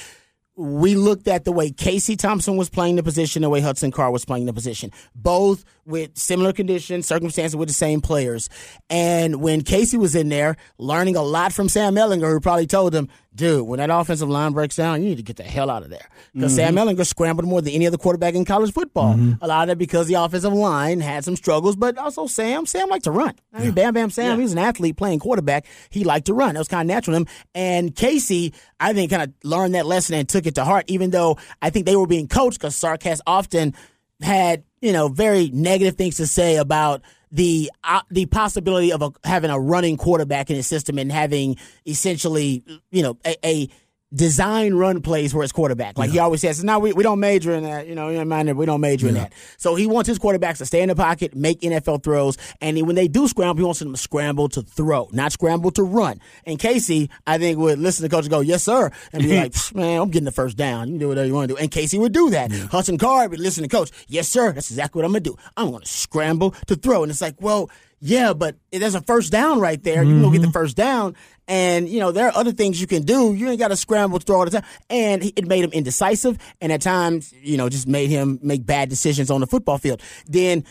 [SPEAKER 3] we looked at the way Casey Thompson was playing the position, the way Hudson Card was playing the position, both with similar conditions, circumstances with the same players. And when Casey was in there, learning a lot from Sam Ehlinger, who probably told him, dude, when that offensive line breaks down, you need to get the hell out of there. Because mm-hmm. Sam Ehlinger scrambled more than any other quarterback in college football. Mm-hmm. A lot of it because the offensive line had some struggles, but also Sam, Sam liked to run. I mean, Bam Bam Sam, he was an athlete playing quarterback. He liked to run. That was kind of natural to him. And Casey, I think, kind of learned that lesson and took it to heart, even though I think they were being coached because Sark has often had, you know, very negative things to say about the uh, the possibility of a, having a running quarterback in his system and having essentially, you know, a, a design run plays for his quarterback. Like he always says, no, we, we don't major in that. You know, you mind that we don't major in that. So he wants his quarterbacks to stay in the pocket, make NFL throws, and he- when they do scramble, he wants them to scramble to throw, not scramble to run. And Casey, I think, would listen to the coach and go, yes, sir, and be <laughs> like, "Psh, man, I'm getting the first down. You can do whatever you want to do. And Casey would do that. Hudson Card would listen to coach, yes, sir, that's exactly what I'm going to do. I'm going to scramble to throw. And it's like, well, yeah, but there's a first down right there. You can go get the mm-hmm. first down. And, you know, there are other things you can do. You ain't got to scramble to throw all the time. And it made him indecisive and at times, you know, just made him make bad decisions on the football field. Then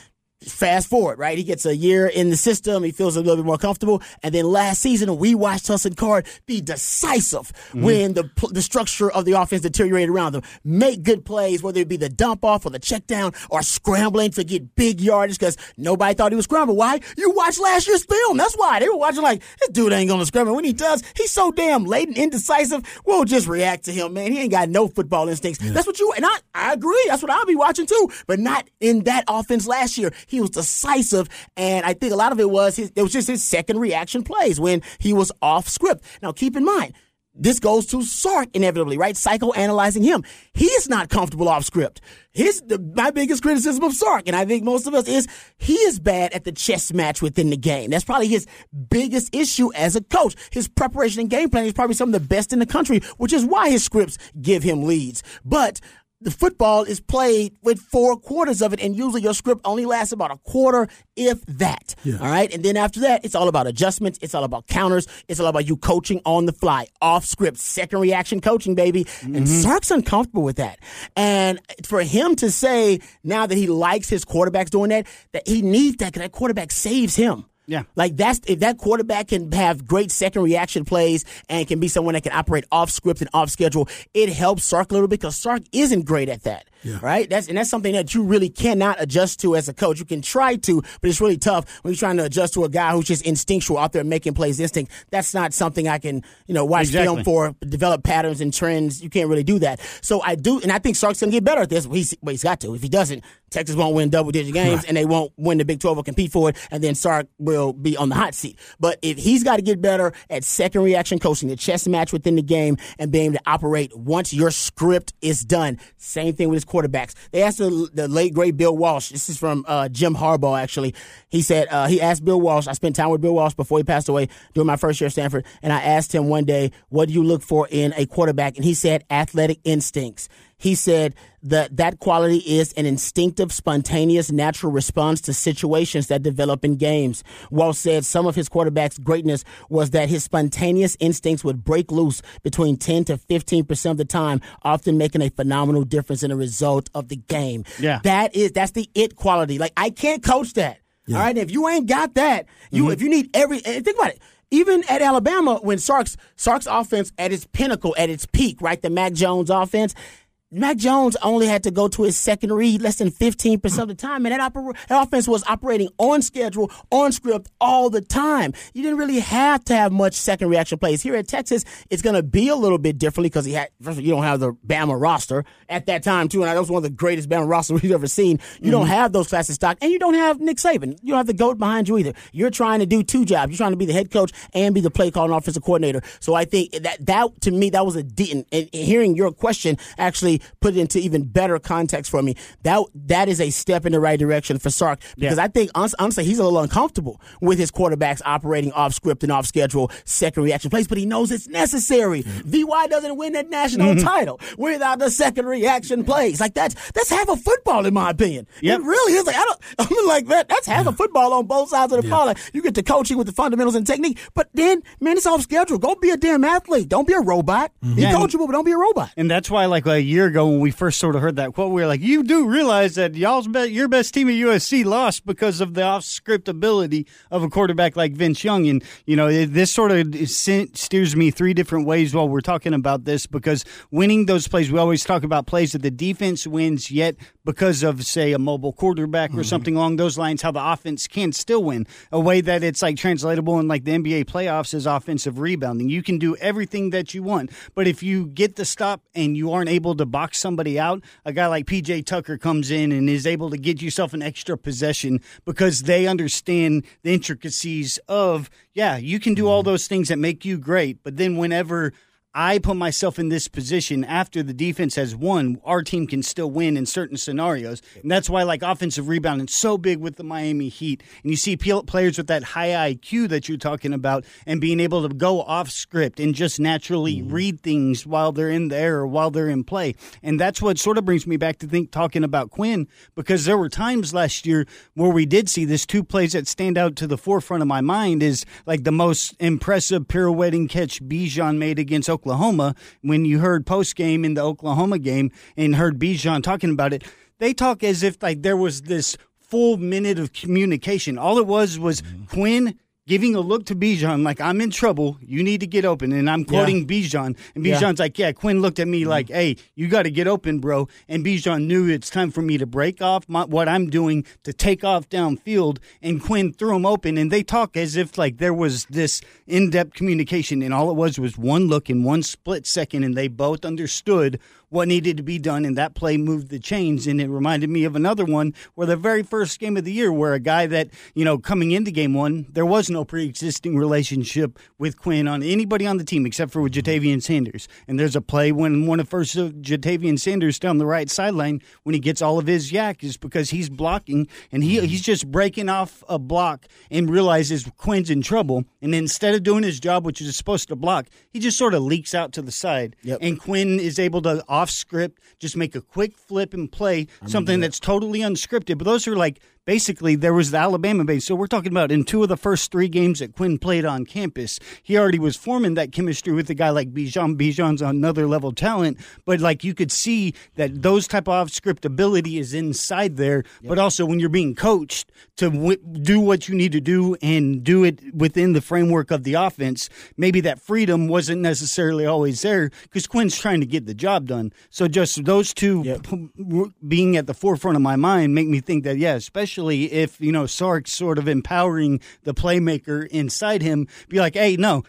[SPEAKER 3] fast forward, right? He gets a year in the system. He feels a little bit more comfortable. And then last season, we watched Hudson Card be decisive mm-hmm. when the the structure of the offense deteriorated around them. Make good plays, whether it be the dump off or the check down or scrambling to get big yardage because nobody thought he was scrambling. Why? You watched last year's film. That's why. They were watching like, this dude ain't going to scramble. When he does, he's so damn late and indecisive. We'll just react to him, man. He ain't got no football instincts. That's what you, and I, I agree. That's what I'll be watching too, but not in that offense last year. He was decisive, and I think a lot of it was his, it was just his second reaction plays when he was off script. Now, keep in mind, this goes to Sark inevitably, right? Psychoanalyzing him. He is not comfortable off script. His the, my biggest criticism of Sark, and I think most of us is he is bad at the chess match within the game. That's probably his biggest issue as a coach. His preparation and game planning is probably some of the best in the country, which is why his scripts give him leads. But the football is played with four quarters of it, and usually your script only lasts about a quarter, if that.
[SPEAKER 1] Yeah.
[SPEAKER 3] All right. And then after that, it's all about adjustments. It's all about counters. It's all about you coaching on the fly, off script, second reaction coaching, baby. And mm-hmm. Sark's uncomfortable with that. And for him to say now that he likes his quarterbacks doing that, that he needs that because that quarterback saves him.
[SPEAKER 2] Yeah.
[SPEAKER 3] Like that's if that quarterback can have great second reaction plays and can be someone that can operate off script and off schedule, it helps Sark a little bit because Sark isn't great at that. Right? That's and that's something that you really cannot adjust to as a coach. You can try to, but it's really tough when you're trying to adjust to a guy who's just instinctual out there making plays instinct. That's not something I can, you know, watch
[SPEAKER 2] Exactly.
[SPEAKER 3] film for, develop patterns and trends. You can't really do that. So I do and I think Sark's gonna get better at this. He's well, he's got to. If he doesn't, Texas won't win double digit games and they won't win the Big 12 or compete for it, and then Sark will be on the hot seat. But if he's got to get better at second reaction coaching, the chess match within the game, and being able to operate once your script is done. Same thing with his quarterbacks. They asked the, the late great Bill Walsh. This is from uh, Jim Harbaugh actually. He said uh, he asked Bill Walsh. I spent time with Bill Walsh before he passed away during my first year at Stanford, and I asked him one day, "What do you look for in a quarterback?" And he said, "Athletic instincts." He said that that quality is an instinctive, spontaneous, natural response to situations that develop in games. Walsh said some of his quarterback's greatness was that his spontaneous instincts would break loose between 10 to 15% of the time, often making a phenomenal difference in the result of the game.
[SPEAKER 2] Yeah.
[SPEAKER 3] That is, that's the it quality. Like, I can't coach that. All right. If you ain't got that, you, mm-hmm. if you need every, eh, think about it. Even at Alabama, when Sark's Sark's offense at its pinnacle, at its peak, right, the Mac Jones offense, Mac Jones only had to go to his second read less than 15% of the time, and that, oper- that offense was operating on schedule, on script all the time. You didn't really have to have much second reaction plays. Here at Texas, it's going to be a little bit differently because he had, first of all, you don't have the Bama roster at that time, too, and that was one of the greatest Bama rosters <laughs> we've ever seen. You don't mm-hmm. have those classes stock, and you don't have Nick Saban. You don't have the GOAT behind you either. You're trying to do two jobs. You're trying to be the head coach and be the play call and offensive coordinator. So I think that, that to me, that was a, de- and, and hearing your question actually put it into even better context for me. That, that is a step in the right direction for Sark because I think, honestly, he's a little uncomfortable with his quarterbacks operating off script and off schedule second reaction plays, but he knows it's necessary. Mm-hmm. VY doesn't win that national mm-hmm. title without the second reaction plays. Like that's, that's half a football in my opinion.
[SPEAKER 2] Yep.
[SPEAKER 3] It really is. Like, I don't, <laughs> I'm like that, that's half a mm-hmm. football on both sides of the ball. Like, you get to coaching with the fundamentals and technique, but then, man, it's off schedule. Go be a damn athlete. Don't be a robot. Be
[SPEAKER 2] Yeah, and-
[SPEAKER 3] coachable, but don't be a robot.
[SPEAKER 2] And that's why, like a year ago, when we first sort of heard that quote, we were like, "You do realize that y'all's be- your best team at USC lost because of the off-script ability of a quarterback like Vince Young." And you know, it, this sort of steers me three different ways while we're talking about this because winning those plays, we always talk about plays that the defense wins, yet because of say a mobile quarterback or mm-hmm. something along those lines, how the offense can still win. A way that it's like translatable in like the NBA playoffs is offensive rebounding. You can do everything that you want, but if you get the stop and you aren't able to box somebody out, a guy like PJ Tucker comes in and is able to get yourself an extra possession because they understand the intricacies of yeah, you can do all mm-hmm. those things that make you great, but then whenever I put myself in this position after the defense has won. Our team can still win in certain scenarios, and that's why like offensive rebounding is so big with the Miami Heat. And you see players with that high IQ that you're talking about, and being able to go off script and just naturally mm. read things while they're in the air or while they're in play. And that's what sort of brings me back to think talking about Quinn because there were times last year where we did see this two plays that stand out to the forefront of my mind is like the most impressive pirouetting catch Bijan made against Oklahoma. When you heard post game in the Oklahoma game and heard Bijan talking about it, they talk as if like there was this full minute of communication. All it was was mm-hmm. Quinn giving a look to Bijan like I'm in trouble. You need to get open. And I'm quoting Bijan, and
[SPEAKER 3] Yeah.
[SPEAKER 2] Bijan's like, "Yeah." Quinn looked at me mm-hmm. like, "Hey, you got to get open, bro." And Bijan knew it's time for me to break off my, what I'm doing to take off downfield. And Quinn threw him open, and they talk as if like there was this in-depth communication, and all it was was one look in one split second, and they both understood what needed to be done, and that play moved the chains. And it reminded me of another one where the very first game of the year, where a guy that, you know, coming into game one, there was no pre existing relationship with Quinn on anybody on the team except for with mm-hmm. Ja'Tavion Sanders. And there's a play when one of first of Ja'Tavion Sanders down the right sideline when he gets all of his yak is because he's blocking and he mm-hmm. he's just breaking off a block and realizes Quinn's in trouble. And instead of doing his job, which is supposed to block, he just sort of leaks out to the side.
[SPEAKER 3] Yep.
[SPEAKER 2] And Quinn is able to off script just make a quick flip and play something that's totally unscripted. But those are like basically there was the Alabama base. So we're talking about in two of the first three games that Quinn played on campus, he already was forming that chemistry with a guy like Bijan. Bijan's another level talent, but like you could see that those type of off script ability is inside there. But also when you're being coached to w- do what you need to do and do it within the framework of the offense, maybe that freedom wasn't necessarily always there because Quinn's trying to get the job done. So just those two p- w- being at the forefront of my mind make me think that yeah, especially if you know Sark's sort of empowering the playmaker inside him, be like, hey, no,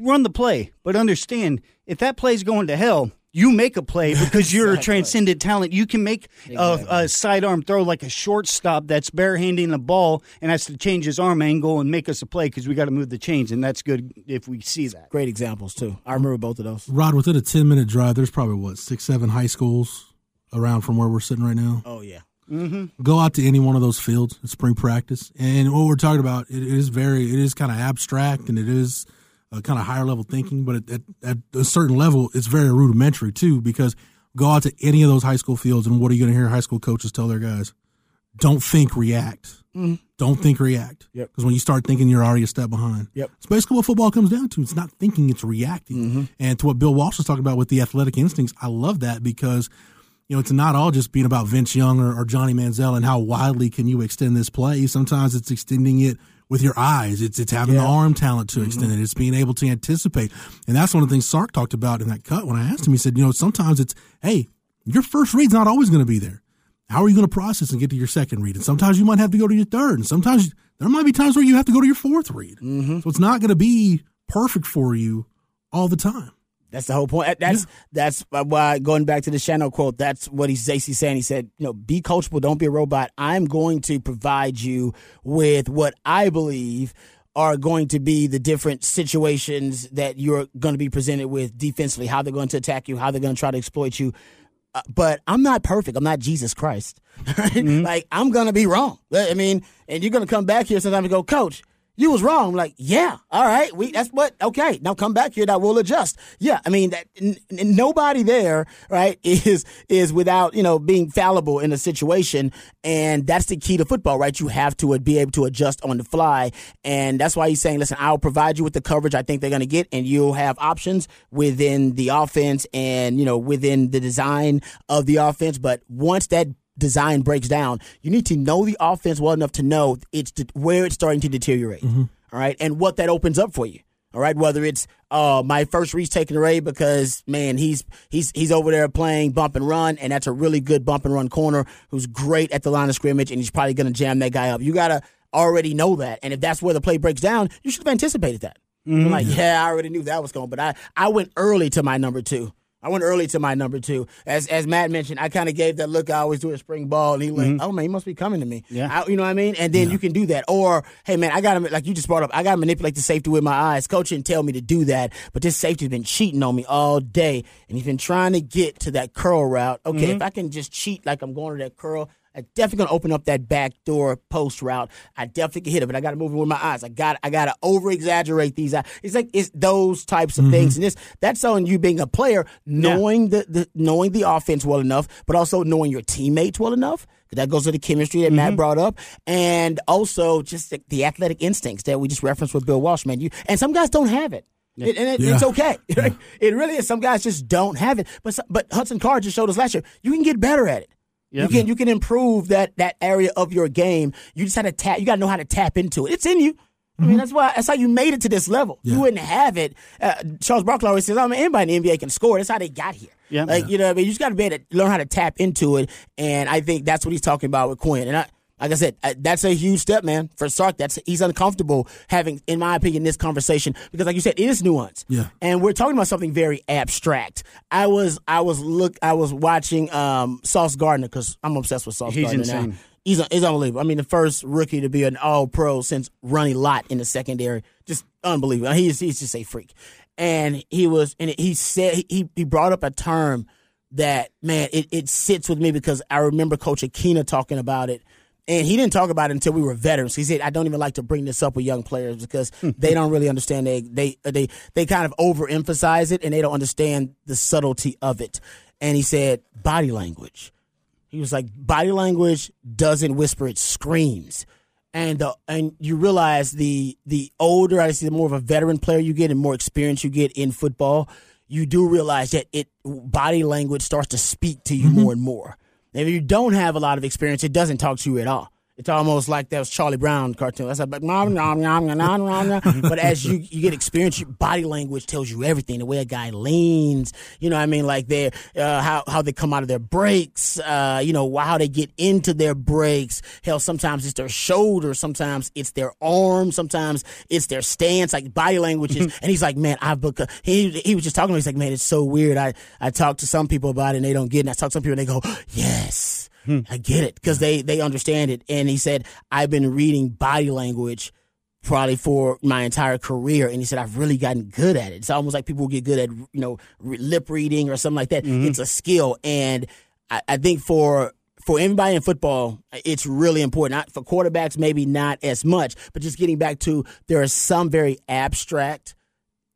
[SPEAKER 2] run the play, but understand if that play's going to hell. You make a play <laughs> because you're a transcendent talent. You can make a, a sidearm throw like a shortstop that's barehanding the ball and has to change his arm angle and make us a play because we got to move the chains, and that's good if we see that.
[SPEAKER 3] Great examples too. I remember both of those.
[SPEAKER 1] Rod, within a 10 minute drive, there's probably what, six, seven high schools around from where we're sitting right now?
[SPEAKER 3] Oh yeah. Mm-hmm.
[SPEAKER 1] Go out to any one of those fields at spring practice. And what we're talking about, it is very, it is kind of abstract and it is kind of higher level thinking, but at, at, at a certain level, it's very rudimentary too, because go out to any of those high school fields and what are you going to hear high school coaches tell their guys? Don't think, react. Mm-hmm. Don't think, react.
[SPEAKER 3] Yep.
[SPEAKER 1] Because when you start thinking, you're already a step behind.
[SPEAKER 3] Yep.
[SPEAKER 1] It's basically what football comes down to. It's not thinking, it's reacting. Mm-hmm. And to what Bill Walsh was talking about with the athletic instincts, I love that because, you know, it's not all just being about Vince Young or, or Johnny Manziel and how widely can you extend this play. Sometimes it's extending it with your eyes. It's it's having the arm talent to extend it. It's being able to anticipate. And that's one of the things Sark talked about in that cut when I asked him. He said, you know, sometimes it's, hey, Your first read's not always going to be there. How are you going to process and get to your second read? And sometimes you might have to go to your third, and sometimes there might be times where you have to go to your fourth read.
[SPEAKER 3] Mm-hmm.
[SPEAKER 1] So it's not going to be perfect for you all the time.
[SPEAKER 3] That's the whole point. That's yeah. that's why going back to the Shannon quote. That's what he's basically saying. He said, "You know, be coachable. Don't be a robot. I'm going to provide you with what I believe." Are going to be the different situations that you're going to be presented with defensively, how they're going to attack you, how they're going to try to exploit you. Uh, but I'm not perfect. I'm not Jesus Christ. Right? <laughs> Mm-hmm. Like I'm gonna be wrong. I mean, and you're gonna come back here sometime and go, Coach, you was wrong. I'm like, yeah, all right, we that's what okay. Now come back here. That will adjust. Yeah, I mean that n- n- nobody there, right, <laughs> is is without you know being fallible in a situation, and that's the key to football, right? You have to be able to adjust on the fly, and that's why he's saying, listen, I'll provide you with the coverage I think they're going to get, and you'll have options within the offense and you know within the design of the offense. But once that design breaks down, you need to know the offense well enough to know it's where it's starting to deteriorate. Mm-hmm. All right, and what that opens up for you. All right, whether it's uh, my first read's taking away because man, he's he's he's over there playing bump and run, and that's a really good bump and run corner who's great at the line of scrimmage, and he's probably going to jam that guy up. You gotta already know that, and if that's where the play breaks down, you should have anticipated that. Mm-hmm. I'm like, yeah, I already knew that was going, but I I went early to my number two. I went early to my number two. As as Matt mentioned, I kind of gave that look I always do a spring ball, and he mm-hmm. "Oh man, he must be coming to me."
[SPEAKER 2] Yeah,
[SPEAKER 3] I, you know what I mean. And then yeah. you can do that, or hey man, I got to like you just brought up. I got to manipulate the safety with my eyes. Coach didn't tell me to do that, but this safety's been cheating on me all day, and he's been trying to get to that curl route. Okay, mm-hmm. if I can just cheat like I'm going to that curl, I definitely gonna open up that back door post route. I definitely can hit it, but I gotta move it with my eyes. I got I gotta over exaggerate these. It's like it's those types of mm-hmm. things, and this that's on you being a player, knowing yeah. the, the knowing the offense well enough, but also knowing your teammates well enough. That goes to the chemistry that mm-hmm. Matt brought up, and also just the, the, athletic instincts that we just referenced with Bill Walsh. Man, you and some guys don't have it. It, and it, yeah. it's okay. <laughs> Yeah. it really is. Some guys just don't have it. But but Hudson Card just showed us last year you can get better at it. Yep. You can you can improve that that area of your game. You just had to tap. You got to know how to tap into it. It's in you. I mean, mm-hmm. that's why that's how you made it to this level. Yeah. You wouldn't have it. Uh, Charles Barkley always says, "I mean, anybody in the NBA can score." That's how they got here. Yeah, like, you know, I mean, you just got to be able to learn how to tap into it, and I think that's what he's talking about with Quinn. And I, like I said, uh, that's a huge step, man, for Sark. That's he's uncomfortable having, in my opinion, this conversation because, like you said, it is nuance.
[SPEAKER 1] Yeah,
[SPEAKER 3] and we're talking about something very abstract. I was, I was look, I was watching um, Sauce Gardner because I'm obsessed with Sauce
[SPEAKER 2] he's
[SPEAKER 3] Gardner
[SPEAKER 2] insane.
[SPEAKER 3] now. He's, he's unbelievable. I mean, the first rookie to be an All Pro since Ronnie Lott in the secondary, just unbelievable. He's he's just a freak, and he was, and he said he he brought up a term that man, it, it sits with me because I remember Coach Akina talking about it and he didn't talk about it until we were veterans. He said, "I don't even like to bring this up with young players because they don't really understand. They they they they kind of overemphasize it and they don't understand the subtlety of it." And he said, "Body language." He was like, "Body language doesn't whisper; it screams." And the and you realize the the older I see, the more of a veteran player you get, and more experience you get in football, you do realize that it body language starts to speak to you mm-hmm. more and more. If you don't have a lot of experience, it doesn't talk to you at all. It's almost like that was Charlie Brown cartoon. That's like, nom, nom, nom, nom, nom, nom. but as you, you get experience, your body language tells you everything. The way a guy leans, you know what I mean? Like their, uh, how, how they come out of their breaks, uh, you know, how they get into their breaks. Hell, sometimes it's their shoulder. Sometimes it's their arm. Sometimes it's their stance, like body languages. <laughs> and he's like, man, I've booked, he, he was just talking to me. He's like, man, it's so weird. I, I talk to some people about it and they don't get it. And I talk to some people and they go, yes Hmm. I get it because they they understand it. And he said, I've been reading body language probably for my entire career. And he said, I've really gotten good at it. It's almost like people get good at, you know, lip reading or something like that. Mm-hmm. It's a skill. And I, I, think for, for anybody in football, it's really important. Not for quarterbacks, maybe not as much, but just getting back to there are some very abstract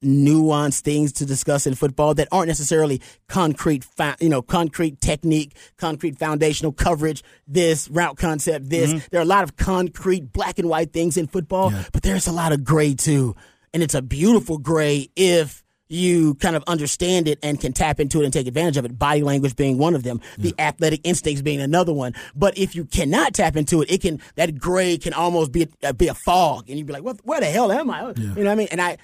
[SPEAKER 3] nuanced things to discuss in football that aren't necessarily concrete, you know, concrete technique, concrete foundational coverage, this route concept, this. Mm-hmm. There are a lot of concrete black and white things in football, yeah. but there's a lot of gray too. And it's a beautiful gray if you kind of understand it and can tap into it and take advantage of it. Body language being one of them, yeah. the athletic instincts being another one. But if you cannot tap into it, it can that gray can almost be a, be a fog, and you'd be like, "What? Where the hell am I?" Yeah. You know what I mean? And I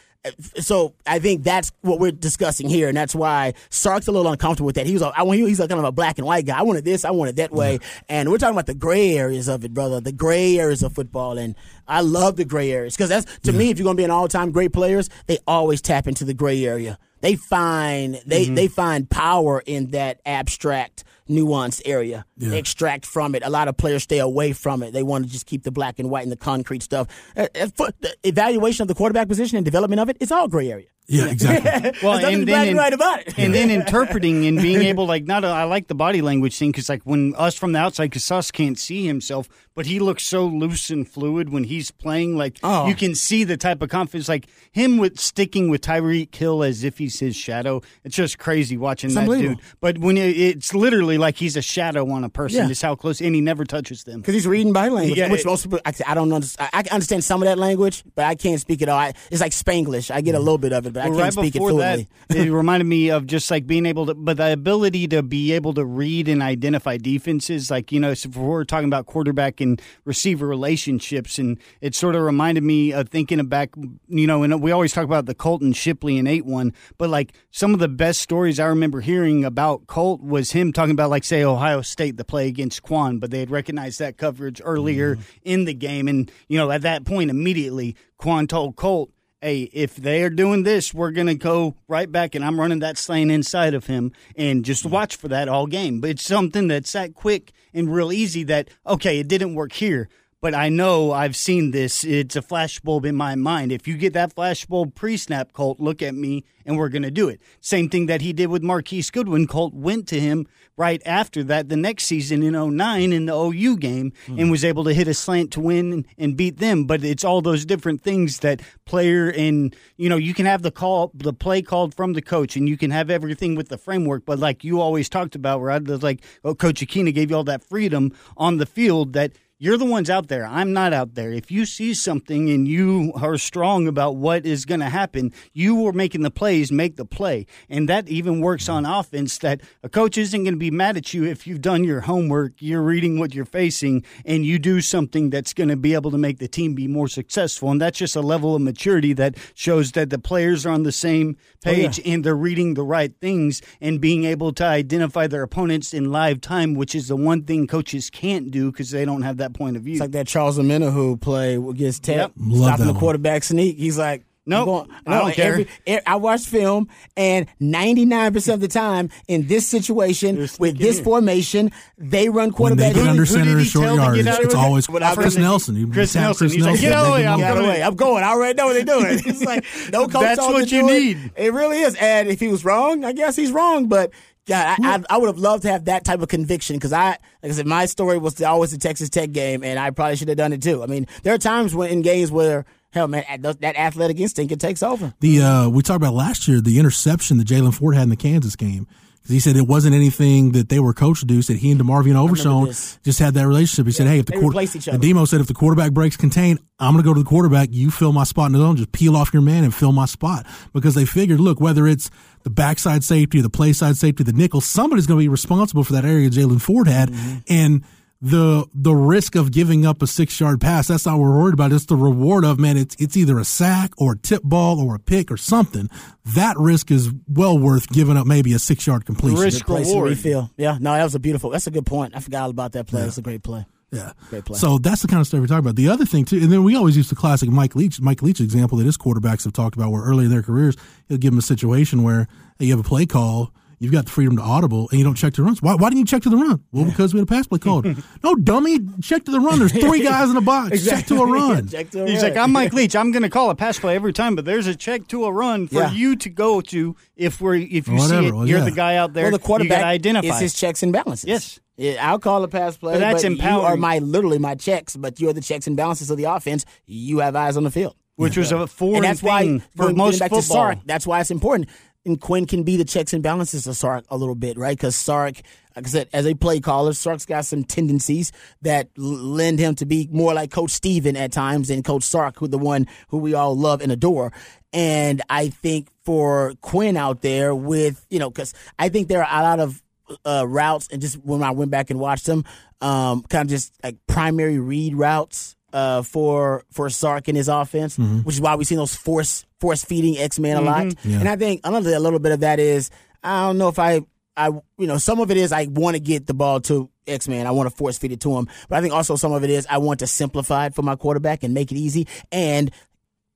[SPEAKER 3] so I think that's what we're discussing here, and that's why Sark's a little uncomfortable with that. He was, I want, he's like kind of a black and white guy. I wanted this, I wanted that way, and we're talking about the gray areas of it, brother. The gray areas of football, and I love the gray areas because that's to me, if you're going to be an all-time great players, they always tap into the gray area. They find they
[SPEAKER 1] Mm-hmm.
[SPEAKER 3] they find power in that abstract nuanced area.
[SPEAKER 1] Yeah.
[SPEAKER 3] They extract from it. A lot of players stay away from it. They want to just keep the black and white and the concrete stuff. Uh, uh, for- the evaluation of the quarterback position and development of it, it's all gray area.
[SPEAKER 1] Yeah, exactly. <laughs>
[SPEAKER 2] Well,
[SPEAKER 3] There's nothing
[SPEAKER 2] and
[SPEAKER 3] black
[SPEAKER 2] then
[SPEAKER 3] and
[SPEAKER 2] in-
[SPEAKER 3] white about it.
[SPEAKER 2] and then <laughs> interpreting and being <laughs> able like not a, I like the body language thing because like when us from the outside because us can't see himself but he looks so loose and fluid when he's playing like
[SPEAKER 3] Oh.
[SPEAKER 2] you can see the type of confidence like him with sticking with Tyreek Hill as if he's his shadow it's just crazy watching
[SPEAKER 3] It's
[SPEAKER 2] that dude but when it, it's literally like he's a shadow on a person
[SPEAKER 3] Yeah.
[SPEAKER 2] it's how close and he never touches them
[SPEAKER 3] Because he's reading body language,
[SPEAKER 2] Yeah,
[SPEAKER 3] which
[SPEAKER 2] it-
[SPEAKER 3] most people, I, I don't understand. I, I can understand some of that language, but I can't speak it all. I, it's like Spanglish. I get a mm. little bit of it, but I can't speak it fluently.
[SPEAKER 2] that, it <laughs> reminded me of just like being able to, but the ability to be able to read and identify defenses. Like, you know, so if we're talking about quarterback and receiver relationships, and it sort of reminded me of thinking back, you know, and we always talk about the Colt and Shipley and 8 1, but like some of the best stories I remember hearing about Colt was him talking about, like, say, Ohio State, the play against Quan, but they had recognized that coverage earlier mm-hmm. in the game. And, you know, at that point, immediately, Quan told Colt, hey, if they're doing this, we're going to go right back, and I'm running that slant inside of him, and just mm. watch for that all game. But it's something that's that quick and real easy that, okay, it didn't work here. But I know I've seen this. It's a flashbulb in my mind. If you get that flashbulb pre snap, Colt, look at me and we're going to do it. Same thing that he did with Marquise Goodwin. Colt went to him right after that the next season in 09 in the OU game hmm. and was able to hit a slant to win and, beat them. But it's all those different things that player and, you know, you can have the call, the play called from the coach and you can have everything with the framework. But like you always talked about, where I was like, oh, Coach Akina gave you all that freedom on the field that you're the ones out there. I'm not out there. If you see something and you are strong about what is going to happen, you are making the plays make the play. And that even works on offense that a coach isn't going to be mad at you if you've done your homework, you're reading what you're facing, and you do something that's going to be able to make the team be more successful. And that's just a level of maturity that shows that the players are on the same oh, page and they're reading the right things and being able to identify their opponents in live time, which is the one thing coaches can't do because they don't have that point of view.
[SPEAKER 3] It's like that Charles Omenihu play against Tech,
[SPEAKER 2] Yep.
[SPEAKER 3] Stopping
[SPEAKER 1] that
[SPEAKER 3] the
[SPEAKER 1] one.
[SPEAKER 3] quarterback sneak. He's like,
[SPEAKER 2] Nope,
[SPEAKER 3] I'm
[SPEAKER 2] I don't
[SPEAKER 3] no,
[SPEAKER 2] care.
[SPEAKER 3] every- e- I watched film, and 99% of the time in this situation with this
[SPEAKER 2] in.
[SPEAKER 3] formation, they run
[SPEAKER 1] When
[SPEAKER 3] quarterback.
[SPEAKER 1] they get under center
[SPEAKER 2] he
[SPEAKER 1] in short
[SPEAKER 2] tell to
[SPEAKER 1] yardage,
[SPEAKER 2] get
[SPEAKER 1] it's always
[SPEAKER 2] What I
[SPEAKER 1] Chris
[SPEAKER 2] heard-
[SPEAKER 1] Nelson. You
[SPEAKER 2] Chris
[SPEAKER 1] tap
[SPEAKER 2] Nelson.
[SPEAKER 1] Chris
[SPEAKER 2] He's like,
[SPEAKER 1] Nelson,
[SPEAKER 2] "Get
[SPEAKER 1] they
[SPEAKER 2] away,
[SPEAKER 1] give
[SPEAKER 2] I'm
[SPEAKER 1] him
[SPEAKER 3] Get away. I'm going. I already know what they're doing. It's like no <laughs> coach
[SPEAKER 2] That's
[SPEAKER 3] told
[SPEAKER 2] what you
[SPEAKER 3] do it.
[SPEAKER 2] need.
[SPEAKER 3] It really is. And if he was wrong, I guess he's wrong. But God, I, I, I would have loved to have that type of conviction because I, like I said, my story was always the Texas Tech game, and I probably should have done it too. I mean, there are times when in games where hell, man, that that athletic instinct it takes over.
[SPEAKER 1] The uh, we talked about last year the interception that Jaylan Ford had in the Kansas game. He said it wasn't anything that they were coached to do. He said he and
[SPEAKER 3] DeMarvion.
[SPEAKER 1] Overshown just had that relationship. He said, "Hey, if the
[SPEAKER 3] they
[SPEAKER 1] quarter,
[SPEAKER 3] replaced each other.
[SPEAKER 1] and Demo said if the quarterback breaks contain, I'm going to go to the quarterback. You fill my spot in the zone. Just peel off your man and fill my spot because they figured, look, whether it's the backside safety, the play side safety, the nickel, somebody's going to be responsible for that area Jaylan Ford had,
[SPEAKER 3] Mm-hmm.
[SPEAKER 1] and the the risk of giving up a six yard pass, that's not what we're worried about. It's the reward of man, it's it's either a sack or a tip ball or a pick or something. That risk is well worth giving up maybe a six yard completion.
[SPEAKER 2] Risk reward.
[SPEAKER 3] refill. Yeah, no, that was a beautiful. That's a good point. I forgot all about that play. That's a great play.
[SPEAKER 1] Yeah.
[SPEAKER 3] Great play.
[SPEAKER 1] So that's the kind of stuff we're talking about. The other thing too, and then we always use the classic Mike Leach, Mike Leach example that his quarterbacks have talked about where early in their careers, he'll give them a situation where hey, you have a play call, you've got the freedom to audible, and you don't check to the runs. Why, why didn't you check to the run? Well, because we had a pass play called. <laughs> no, dummy, check to the run. There's three <laughs> guys in the box. Check to a <laughs> run.
[SPEAKER 3] Check to a
[SPEAKER 2] He's
[SPEAKER 3] run.
[SPEAKER 2] like, I'm Mike Leach. I'm going to call a pass play every time, but there's a check to a run for
[SPEAKER 3] Yeah.
[SPEAKER 2] you to go to if we're if you see it.
[SPEAKER 1] well,
[SPEAKER 2] you're
[SPEAKER 1] yeah.
[SPEAKER 2] the guy out there.
[SPEAKER 3] well, the quarterback
[SPEAKER 2] got to identify.
[SPEAKER 3] is his checks and balances.
[SPEAKER 2] Yes.
[SPEAKER 3] Yeah, I'll call a pass play,
[SPEAKER 2] But that's
[SPEAKER 3] you are my literally my checks, but you're the checks and balances of the offense. You have eyes on the field.
[SPEAKER 2] which was a foreign
[SPEAKER 3] and that's
[SPEAKER 2] thing
[SPEAKER 3] why
[SPEAKER 2] for
[SPEAKER 3] going-
[SPEAKER 2] most
[SPEAKER 3] back
[SPEAKER 2] football.
[SPEAKER 3] to Sark, that's why it's important. And Quinn can be the checks and balances of Sark a little bit, right? Because Sark, like I said, as a play caller, Sark's got some tendencies that lend him to be more like Coach Steven at times than Coach Sark, who the one who we all love and adore. And I think for Quinn out there with, you know, because I think there are a lot of uh, routes, and just when I went back and watched them, um, kind of just like primary read routes uh, for for Sark and his offense,
[SPEAKER 1] Mm-hmm.
[SPEAKER 3] which is why we've seen those force force feeding X Men a lot.
[SPEAKER 1] Yeah.
[SPEAKER 3] And I think another a little bit of that is I don't know if I I you know some of it is I want to get the ball to X Men. I want to force feed it to him, but I think also some of it is I want to simplify it for my quarterback and make it easy and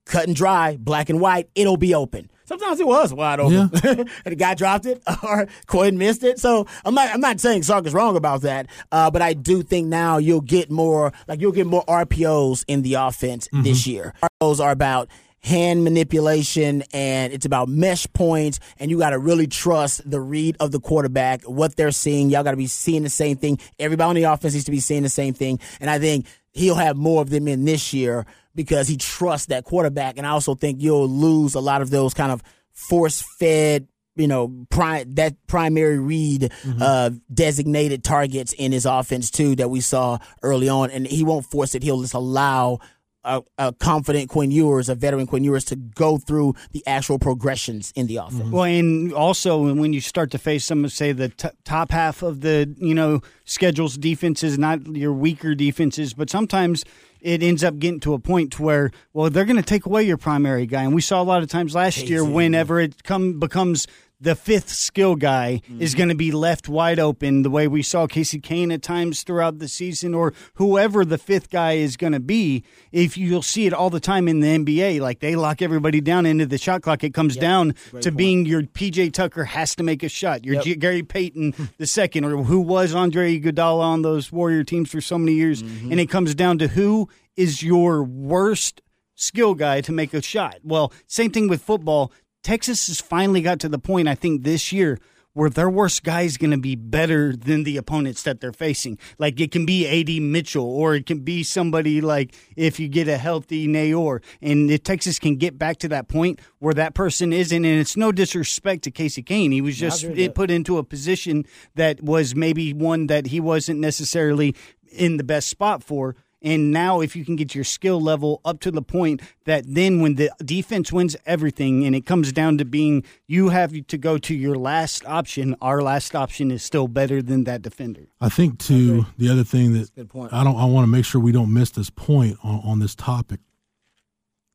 [SPEAKER 3] cut and dry, black and white. It'll be open. Sometimes it was wide open, <laughs> and the guy dropped it <laughs> or Quinn missed it. So I'm not I'm not saying Sark is wrong about that, uh, but I do think now you'll get more like you'll get more RPOs in the offense this year. RPOs are about hand manipulation and it's about mesh points and you got to really trust the read of the quarterback what they're seeing. Y'all got to be seeing the same thing. Everybody on the offense needs to be seeing the same thing and i think he'll have more of them in this year because he trusts that quarterback. And i also think you'll lose a lot of those kind of force fed you know, pri- that primary read uh, designated targets in his offense too that we saw early on, and he won't force it. He'll just allow a, a confident Quinn Ewers, a veteran Quinn Ewers, to go through the actual progressions in the offense. Mm-hmm.
[SPEAKER 2] Well, and also when you start to face some of, say, the t- top half of the you know schedule's defenses, not your weaker defenses, but sometimes it ends up getting to a point to where, well, they're going to take away your primary guy, and we saw a lot of times last year whenever it come becomes the fifth skill guy is mm-hmm. going to be left wide open the way we saw Casey Cain at times throughout the season or whoever the fifth guy is going to be. If you'll see it all the time in the NBA, like they lock everybody down into the shot clock, it comes down to being your PJ Tucker has to make a shot. Your G- Gary Payton <laughs> the second, or who was Andre Iguodala on those Warrior teams for so many years, mm-hmm. and it comes down to who is your worst skill guy to make a shot. Well, same thing with football. Texas has finally got to the point, I think, this year where their worst guy is going to be better than the opponents that they're facing. Like it can be A.D. Mitchell, or it can be somebody like if you get a healthy Neyor. And if Texas can get back to that point where that person isn't, and it's no disrespect to Casey Cain, he was just put into a position that was maybe one that he wasn't necessarily in the best spot for. And now, if you can get your skill level up to the point that then when the defense wins everything and it comes down to being you have to go to your last option, our last option is still better than that defender.
[SPEAKER 1] I think too the other thing that
[SPEAKER 3] good point.
[SPEAKER 1] I don't I want to make sure we don't miss this point on, on this topic.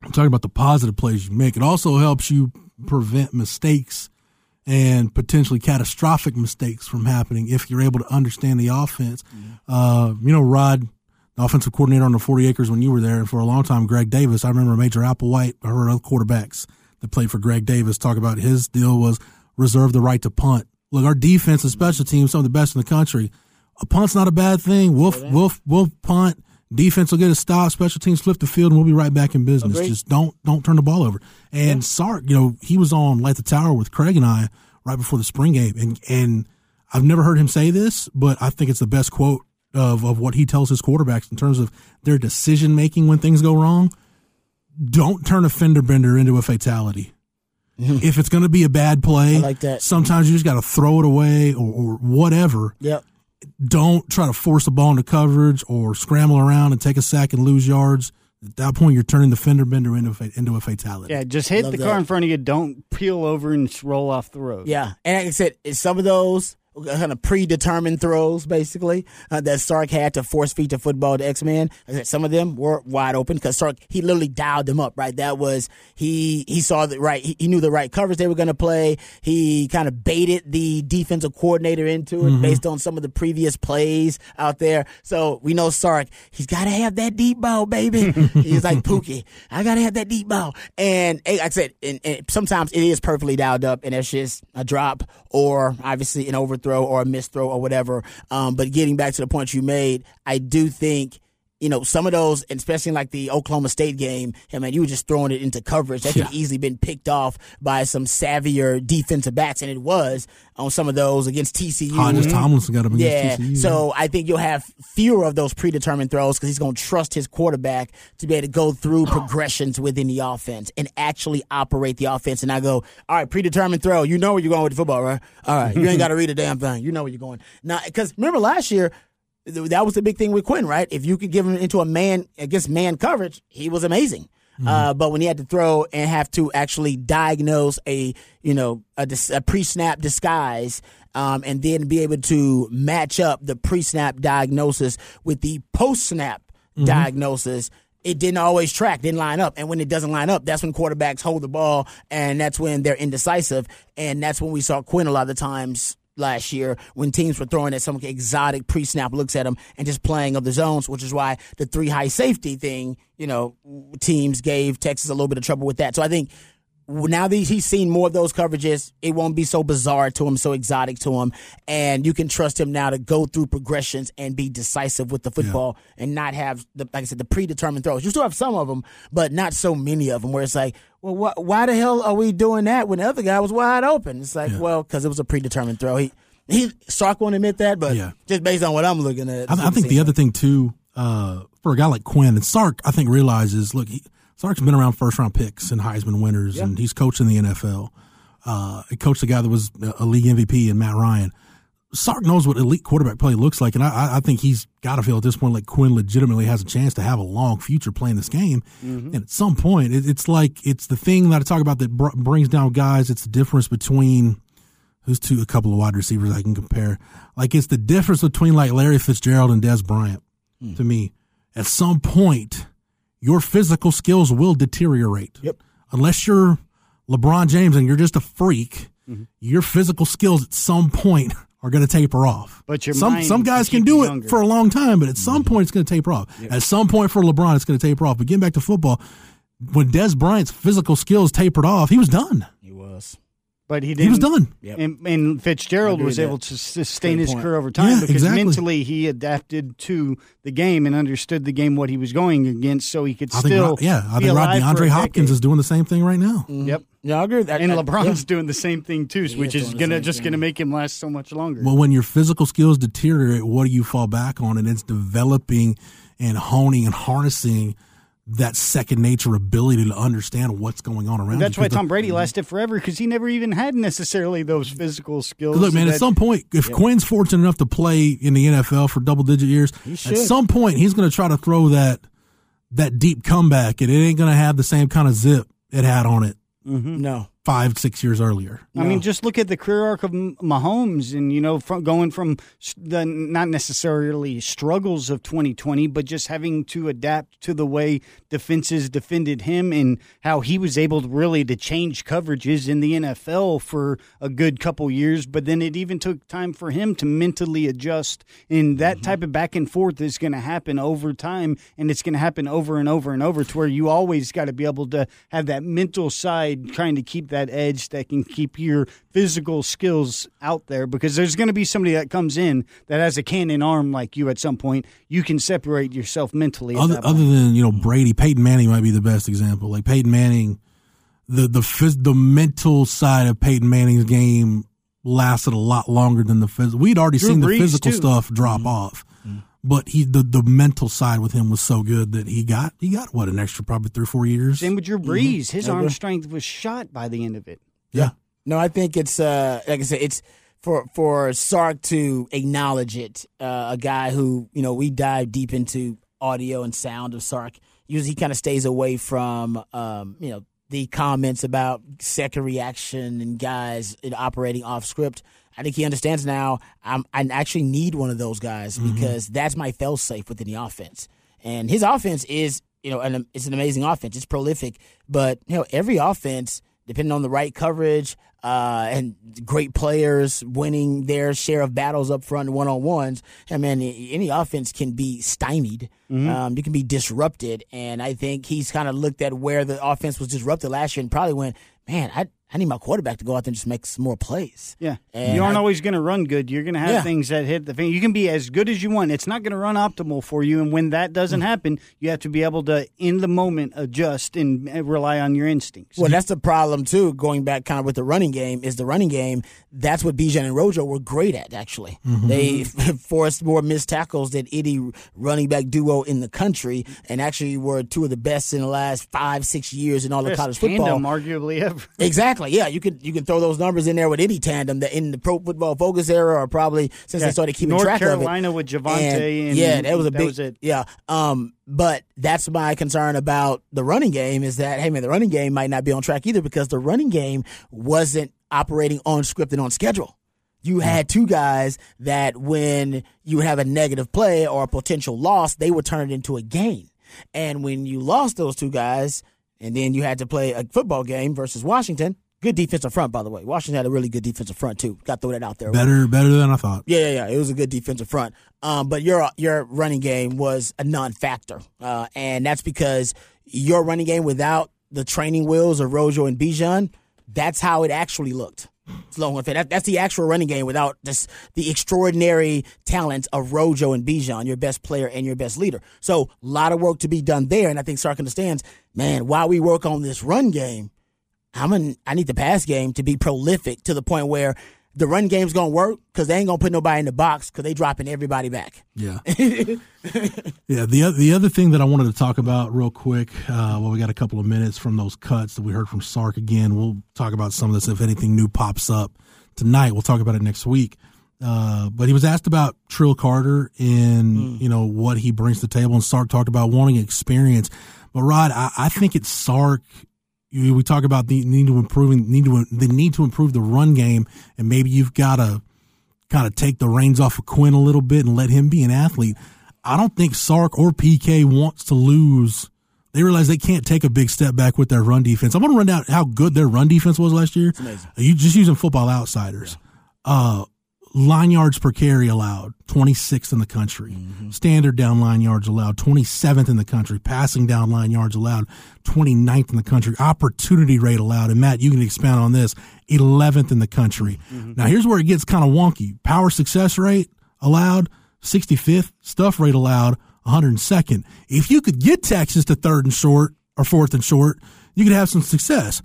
[SPEAKER 1] I'm talking about the positive plays you make. It also helps you prevent mistakes and potentially catastrophic mistakes from happening if you're able to understand the offense. Uh, you know, Rod, the offensive coordinator on the 40 acres when you were there, and for a long time, Greg Davis. I remember Major Applewhite. I heard other quarterbacks that played for Greg Davis talk about his deal was reserve the right to punt. Look, our defense and special teams, some of the best in the country. A punt's not a bad thing. We'll we'll we'll punt. Defense will get a stop. Special teams flip the field, and we'll be right back in business.
[SPEAKER 3] Agreed.
[SPEAKER 1] Just don't don't turn the ball over. And Sark, you know, he was on Light the Tower with Craig and I right before the spring game, and and I've never heard him say this, but I think it's the best quote of of what he tells his quarterbacks in terms of their decision making when things go wrong. Don't turn a fender bender into a fatality. Mm-hmm. if it's going to be a bad play,
[SPEAKER 3] I like that.
[SPEAKER 1] sometimes you just got to throw it away or, or whatever
[SPEAKER 3] Yep.
[SPEAKER 1] don't try to force the ball into coverage or scramble around and take a sack and lose yards. At that point, you're turning the fender bender into a, into a fatality.
[SPEAKER 2] Yeah, just hit
[SPEAKER 3] Love
[SPEAKER 2] the
[SPEAKER 3] that.
[SPEAKER 2] car in front of you. Don't peel over and just roll off the road.
[SPEAKER 3] Yeah, and like I said, it's some of those kind of predetermined throws, basically, uh, that Sark had to force feed to football to X Men. Some of them were wide open because Sark he literally dialed them up. Right, that was he he saw the right he, he knew the right covers they were going to play. He kind of baited the defensive coordinator into it based on some of the previous plays out there. So we know Sark he's got to have that deep ball, baby. <laughs> he's like Pookie, I got to have that deep ball. And like I said, and, and sometimes it is perfectly dialed up, and it's just a drop or obviously an overthrow or a missed throw or whatever. Um, but getting back to the point you made, I do think. You know, some of those, especially in like the Oklahoma State game, I mean, you were just throwing it into coverage. That could
[SPEAKER 1] Yeah.
[SPEAKER 3] easily been picked off by some savvier defensive backs, and it was on some of those against TCU.
[SPEAKER 1] Hodges mm-hmm. Tomlinson got him against
[SPEAKER 3] Yeah,
[SPEAKER 1] TCU.
[SPEAKER 3] so I think you'll have fewer of those predetermined throws because he's going to trust his quarterback to be able to go through progressions within the offense and actually operate the offense. And I go, all right, predetermined throw. You know where you're going with the football, right? All right, you ain't <laughs> got to read a damn thing. You know where you're going. Now, because remember last year. Th- That was the big thing with Quinn, right? If you could give him into a man against man coverage, he was amazing. Uh, but when he had to throw and have to actually diagnose a you know a, dis- a pre-snap disguise um, and then be able to match up the pre-snap diagnosis with the post-snap
[SPEAKER 1] Mhm.
[SPEAKER 3] diagnosis, it didn't always track, didn't line up. And when it doesn't line up, that's when quarterbacks hold the ball and that's when they're indecisive. And that's when we saw Quinn a lot of the times last year when teams were throwing at some exotic pre-snap looks at him and just playing of the zones, which is why the three high safety thing, you know, teams gave Texas a little bit of trouble with that. So I think now that he's seen more of those coverages, it won't be so bizarre to him, so exotic to him, and you can trust him now to go through progressions and be decisive with the football and not have, the, like I said, the predetermined throws. You still have some of them, but not so many of them. Where it's like, well, wh- why the hell are we doing that when the other guy was wide open? It's like, well, because it was a predetermined throw. He he Sark won't admit that, but
[SPEAKER 1] Yeah.
[SPEAKER 3] just based on what I'm looking at,
[SPEAKER 1] I, I think the other thing too, uh, for a guy like Quinn and Sark, I think realizes, look, he, Sark's been around first round picks and Heisman winners, and he's coached in the NFL. Uh, he coached a guy that was a league MVP and Matt Ryan. Sark knows what elite quarterback play looks like, and I- I, think he's got to feel at this point like Quinn legitimately has a chance to have a long future playing this game. And at some point, it, it's like it's the thing that I talk about that br- brings down guys. It's the difference between who's two a couple of wide receivers I can compare. Like it's the difference between like Larry Fitzgerald and Dez Bryant to me. At some point, your physical skills will deteriorate.
[SPEAKER 3] Yep.
[SPEAKER 1] Unless you're LeBron James and you're just a freak, mm-hmm. your physical skills at some point are going to taper off.
[SPEAKER 2] But your
[SPEAKER 1] some some guys
[SPEAKER 2] can
[SPEAKER 1] do
[SPEAKER 2] you
[SPEAKER 1] it for a long time, but at some mm-hmm. point it's going to taper off. At some point for LeBron, it's going to taper off. But getting back to football, when Dez Bryant's physical skills tapered off, he was done.
[SPEAKER 3] he was.
[SPEAKER 2] But he
[SPEAKER 1] He
[SPEAKER 2] didn't.
[SPEAKER 1] was done.
[SPEAKER 3] Yep.
[SPEAKER 2] And, and Fitzgerald was able
[SPEAKER 3] that.
[SPEAKER 2] to sustain his
[SPEAKER 3] point.
[SPEAKER 2] career over time
[SPEAKER 1] Yeah,
[SPEAKER 2] because
[SPEAKER 1] exactly.
[SPEAKER 2] mentally he adapted to the game and understood the game what he was going against, so he could
[SPEAKER 1] I
[SPEAKER 2] still.
[SPEAKER 1] Ro- yeah, I
[SPEAKER 2] be
[SPEAKER 1] think Rod
[SPEAKER 2] alive for
[SPEAKER 1] DeAndre Hopkins
[SPEAKER 2] decade.
[SPEAKER 1] is doing the same thing right now. Mm-hmm.
[SPEAKER 2] Yep.
[SPEAKER 3] Yeah, I agree with that.
[SPEAKER 2] And LeBron's
[SPEAKER 3] yeah.
[SPEAKER 2] doing the same thing too,
[SPEAKER 3] He
[SPEAKER 2] which
[SPEAKER 3] is
[SPEAKER 2] is gonna just
[SPEAKER 3] thing.
[SPEAKER 2] gonna make him last so much longer.
[SPEAKER 1] Well, when your physical skills deteriorate, what do you fall back on? And it's developing and honing and harnessing that second nature ability to understand what's going on around.
[SPEAKER 2] And that's
[SPEAKER 1] you.
[SPEAKER 2] why
[SPEAKER 1] 'Cause the-
[SPEAKER 2] Tom Brady lasted forever because he never even had necessarily those physical skills.
[SPEAKER 1] Look, man,
[SPEAKER 2] that-
[SPEAKER 1] at some point, if Quinn's fortunate enough to play in the NFL for double digit years, at some point he's going to try to throw that that deep comeback, and it ain't going to have the same kind of zip it had on it Mm-hmm.
[SPEAKER 3] No.
[SPEAKER 1] Five, six years earlier.
[SPEAKER 2] I mean, just look at the career arc of Mahomes, and you know, from going from the not necessarily struggles of 2020, but just having to adapt to the way defenses defended him, and how he was able to really to change coverages in the NFL for a good couple years. But then it even took time for him to mentally adjust, and that mm-hmm. type of back and forth is going to happen over time, and it's going to happen over and over and over, to where you always got to be able to have that mental side, trying to keep that edge that can keep your physical skills out there because there's going to be somebody that comes in that has a cannon arm like you at some point. You can separate yourself mentally.
[SPEAKER 1] Other, other than you know Brady, Peyton Manning might be the best example. Like Peyton Manning, the the phys- the mental side of Peyton Manning's game lasted a lot longer than the physical. We'd already
[SPEAKER 2] Drew
[SPEAKER 1] seen the physical
[SPEAKER 2] too.
[SPEAKER 1] stuff drop mm-hmm. off, but he the the mental side with him was so good that he got he got what an extra probably three or four years.
[SPEAKER 2] Same with Drew Brees. His
[SPEAKER 3] I
[SPEAKER 2] arm
[SPEAKER 3] agree.
[SPEAKER 2] strength was shot by the end of it.
[SPEAKER 1] yeah.
[SPEAKER 3] No, I think it's uh like I said, it's for for Sark to acknowledge it. Uh, a guy who you know we dive deep into audio and sound of Sark. Usually, he kind of stays away from um you know the comments about second reaction and guys operating off script. I think he understands now. I'm, I actually need one of those guys because that's my fail safe within the offense. And his offense is, you know, an, it's an amazing offense. It's prolific, but you know, every offense, depending on the right coverage uh, and great players winning their share of battles up front one on ones, I mean, any offense can be stymied. Um, you can be disrupted, and I think he's kind of looked at where the offense was disrupted last year and probably went, man, I I need my quarterback to go out there and just make some more plays.
[SPEAKER 2] Yeah.
[SPEAKER 3] And
[SPEAKER 2] you aren't
[SPEAKER 3] I-
[SPEAKER 2] always going to run good. You're going to have
[SPEAKER 3] Yeah.
[SPEAKER 2] things that hit the fan. You can be as good as you want. It's not going to run optimal for you. And when that doesn't
[SPEAKER 3] Mm.
[SPEAKER 2] happen, you have to be able to, in the moment, adjust and uh, rely on your instincts.
[SPEAKER 3] Well, that's the problem too. Going back kind of with the running game is the running game. That's what Bijan and Rojo were great at. Actually, they <laughs> forced more missed tackles than any running back duo in the country, and actually were two of the best in the last five, six years in all of
[SPEAKER 2] Best
[SPEAKER 3] college football.
[SPEAKER 2] tandem, arguably ever.
[SPEAKER 3] Exactly. Yeah, you could you can throw those numbers in there with any tandem that in the pro football focus era or probably since
[SPEAKER 2] Yeah.
[SPEAKER 3] they started keeping
[SPEAKER 2] North
[SPEAKER 3] track
[SPEAKER 2] Carolina
[SPEAKER 3] of it.
[SPEAKER 2] North Carolina with Javonte and
[SPEAKER 3] yeah, that was a
[SPEAKER 2] that
[SPEAKER 3] big.
[SPEAKER 2] was it.
[SPEAKER 3] Yeah. Um. But that's my concern about the running game is that hey man, the running game might not be on track either because the running game wasn't operating on script and on schedule. You had two guys that when you have a negative play or a potential loss, they would turn it into a gain. And when you lost those two guys, and then you had to play a football game versus Washington, good defensive front, by the way. Washington had a really good defensive front too. Got to throw that out there.
[SPEAKER 1] Better, better than I thought.
[SPEAKER 3] Yeah, yeah, yeah. It was a good defensive front. Um, but your your running game was a non-factor, uh, and that's because your running game without the training wheels of Rojo and Bijan, that's how it actually looked. Slow and that, that's the actual running game without just the extraordinary talent of Rojo and Bijan, your best player and your best leader. So a lot of work to be done there, and I think Sark understands, man, while we work on this run game, I'm an, I need the pass game to be prolific to the point where the run game's gonna work because they ain't gonna put nobody in the box because they dropping everybody back.
[SPEAKER 1] Yeah, <laughs> yeah. The the other thing that I wanted to talk about real quick, uh, well, we got a couple of minutes from those cuts that we heard from Sark again. We'll talk about some of this if anything new pops up tonight. We'll talk about it next week. Uh, but he was asked about Trill Carter and mm. you know what he brings to the table, and Sark talked about wanting experience. But Rod, I, I think it's Sark we talk about the need to improving need to the need to improve the run game, and maybe you've got to kind of take the reins off of Quinn a little bit and let him be an athlete. I don't think Sark or PK wants to lose. They realize they can't take a big step back with their run defense. I want to run down how good their run defense was last year. You just using football outsiders. Yeah. Uh, line yards per carry allowed 26th in the country. Mm-hmm. standard down line yards allowed 27th in the country. Passing down line yards allowed 29th in the country. Opportunity rate allowed. And matt you can expand on this 11th in the country. Mm-hmm. now here's where it gets kind of wonky. Power success rate allowed 65th stuff rate allowed 102nd if you could get texas to third and short or fourth and short you could have some success.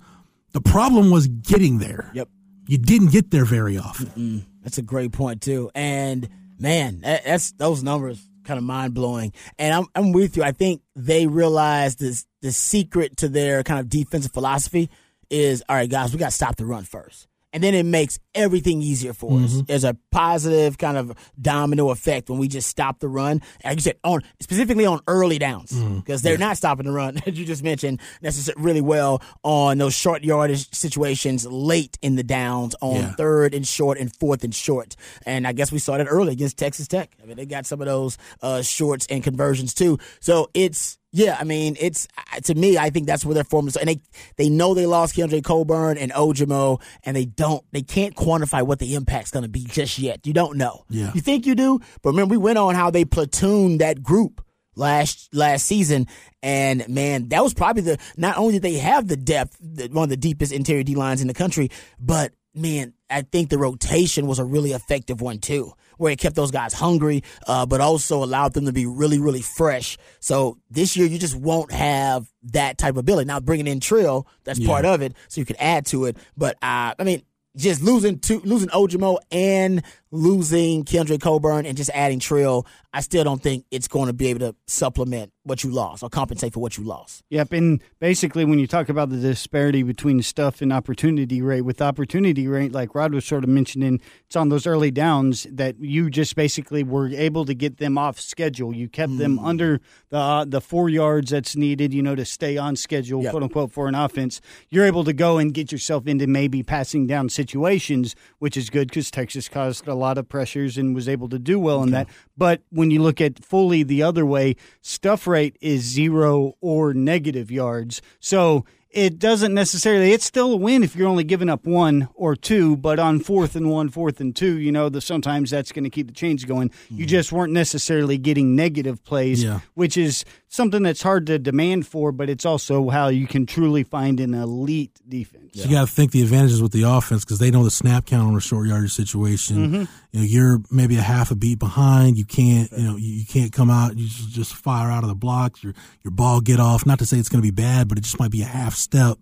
[SPEAKER 1] The problem was getting there.
[SPEAKER 3] Yep.
[SPEAKER 1] You didn't get there very often.
[SPEAKER 3] Mm-mm. That's a great point too. And man, that, that's those numbers kind of mind blowing. And I'm I'm with you. I think they realize this the secret to their kind of defensive philosophy is all right, guys, we got to stop the run first and then it makes everything easier for mm-hmm. us. There's a positive kind of domino effect when we just stop the run. Like you said, on specifically on early downs because mm-hmm. they're yeah. not stopping the run, <laughs> as you just mentioned, necessarily really well on those short yardage situations late in the downs on yeah. third and short and fourth and short. And I guess we saw that early against Texas Tech. I mean, they got some of those uh, shorts and conversions too. So it's yeah, I mean, it's uh, to me. I think that's where their form is, and they they know they lost Keondre Coburn and Ojomo, and they don't, they can't quantify what the impact's going to be just yet. You don't know.
[SPEAKER 1] Yeah,
[SPEAKER 3] you think you do, but remember we went on how they platooned that group last last season, and man, that was probably the. Not only did they have the depth, one of the deepest interior D lines in the country, but man, I think the rotation was a really effective one too where it kept those guys hungry, uh, but also allowed them to be really, really fresh. So this year, you just won't have that type of ability. Now, bringing in Trill, that's yeah. part of it, so you can add to it. But uh, I mean, just losing two, losing Ojomo and losing Keondre Coburn and just adding Trill, I still don't think it's going to be able to supplement what you lost or compensate for what you lost.
[SPEAKER 2] Yep, and basically when you talk about the disparity between stuff and opportunity rate, with opportunity rate, like Rod was sort of mentioning, it's on those early downs that you just basically were able to get them off schedule. You kept mm. them under the uh, the four yards that's needed, you know, to stay on schedule, yep. quote unquote, for an offense. You're able to go and get yourself into maybe passing down situations, which is good because Texas caused a lot of pressures and was able to do well okay. in that. But when you look at fully the other way, stuff rate is zero or negative yards. So it doesn't necessarily it's still a win if you're only giving up one or two but on fourth and one fourth and two you know the sometimes that's going to keep the chains going mm-hmm. you just weren't necessarily getting negative plays
[SPEAKER 1] yeah.
[SPEAKER 2] which is something that's hard to demand for but it's also how you can truly find an elite defense
[SPEAKER 1] yeah. you got to think the advantages with the offense because they know the snap count on a short yardage situation mm-hmm. you know you're maybe a half a beat behind you can't you know you, can't come out you just fire out of the blocks your your ball get off not to say it's going to be bad but it just might be a half step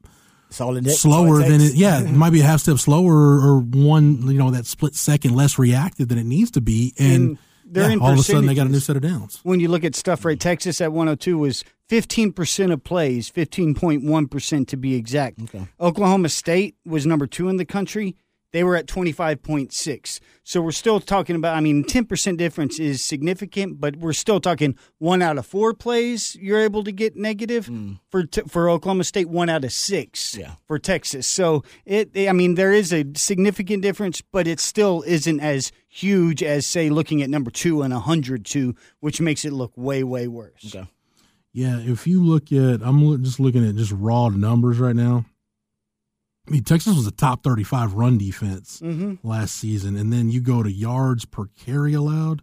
[SPEAKER 1] slower than it. Yeah, <laughs> it might be a half step slower or one, you know, that split second less reactive than it needs to be. And, and yeah, all of a sudden they got a new set of downs.
[SPEAKER 2] When you look at stuff right, Texas at 102 was 15% of plays, 15.1% to be exact. Okay. Oklahoma State was number two in the country. They were at 25.6. So we're still talking about, I mean, 10% difference is significant, but we're still talking one out of four plays you're able to get negative hmm. for t- for Oklahoma State, one out of six
[SPEAKER 3] Yeah.
[SPEAKER 2] for Texas. So it, I mean, there is a significant difference, but it still isn't as huge as, say, looking at number two and 102, which makes it look way, way worse.
[SPEAKER 3] Okay.
[SPEAKER 1] Yeah, if you look at, I'm just looking at just raw numbers right now. I mean, Texas was a top 35 run defense
[SPEAKER 2] Mhm.
[SPEAKER 1] last season, and then you go to yards per carry allowed.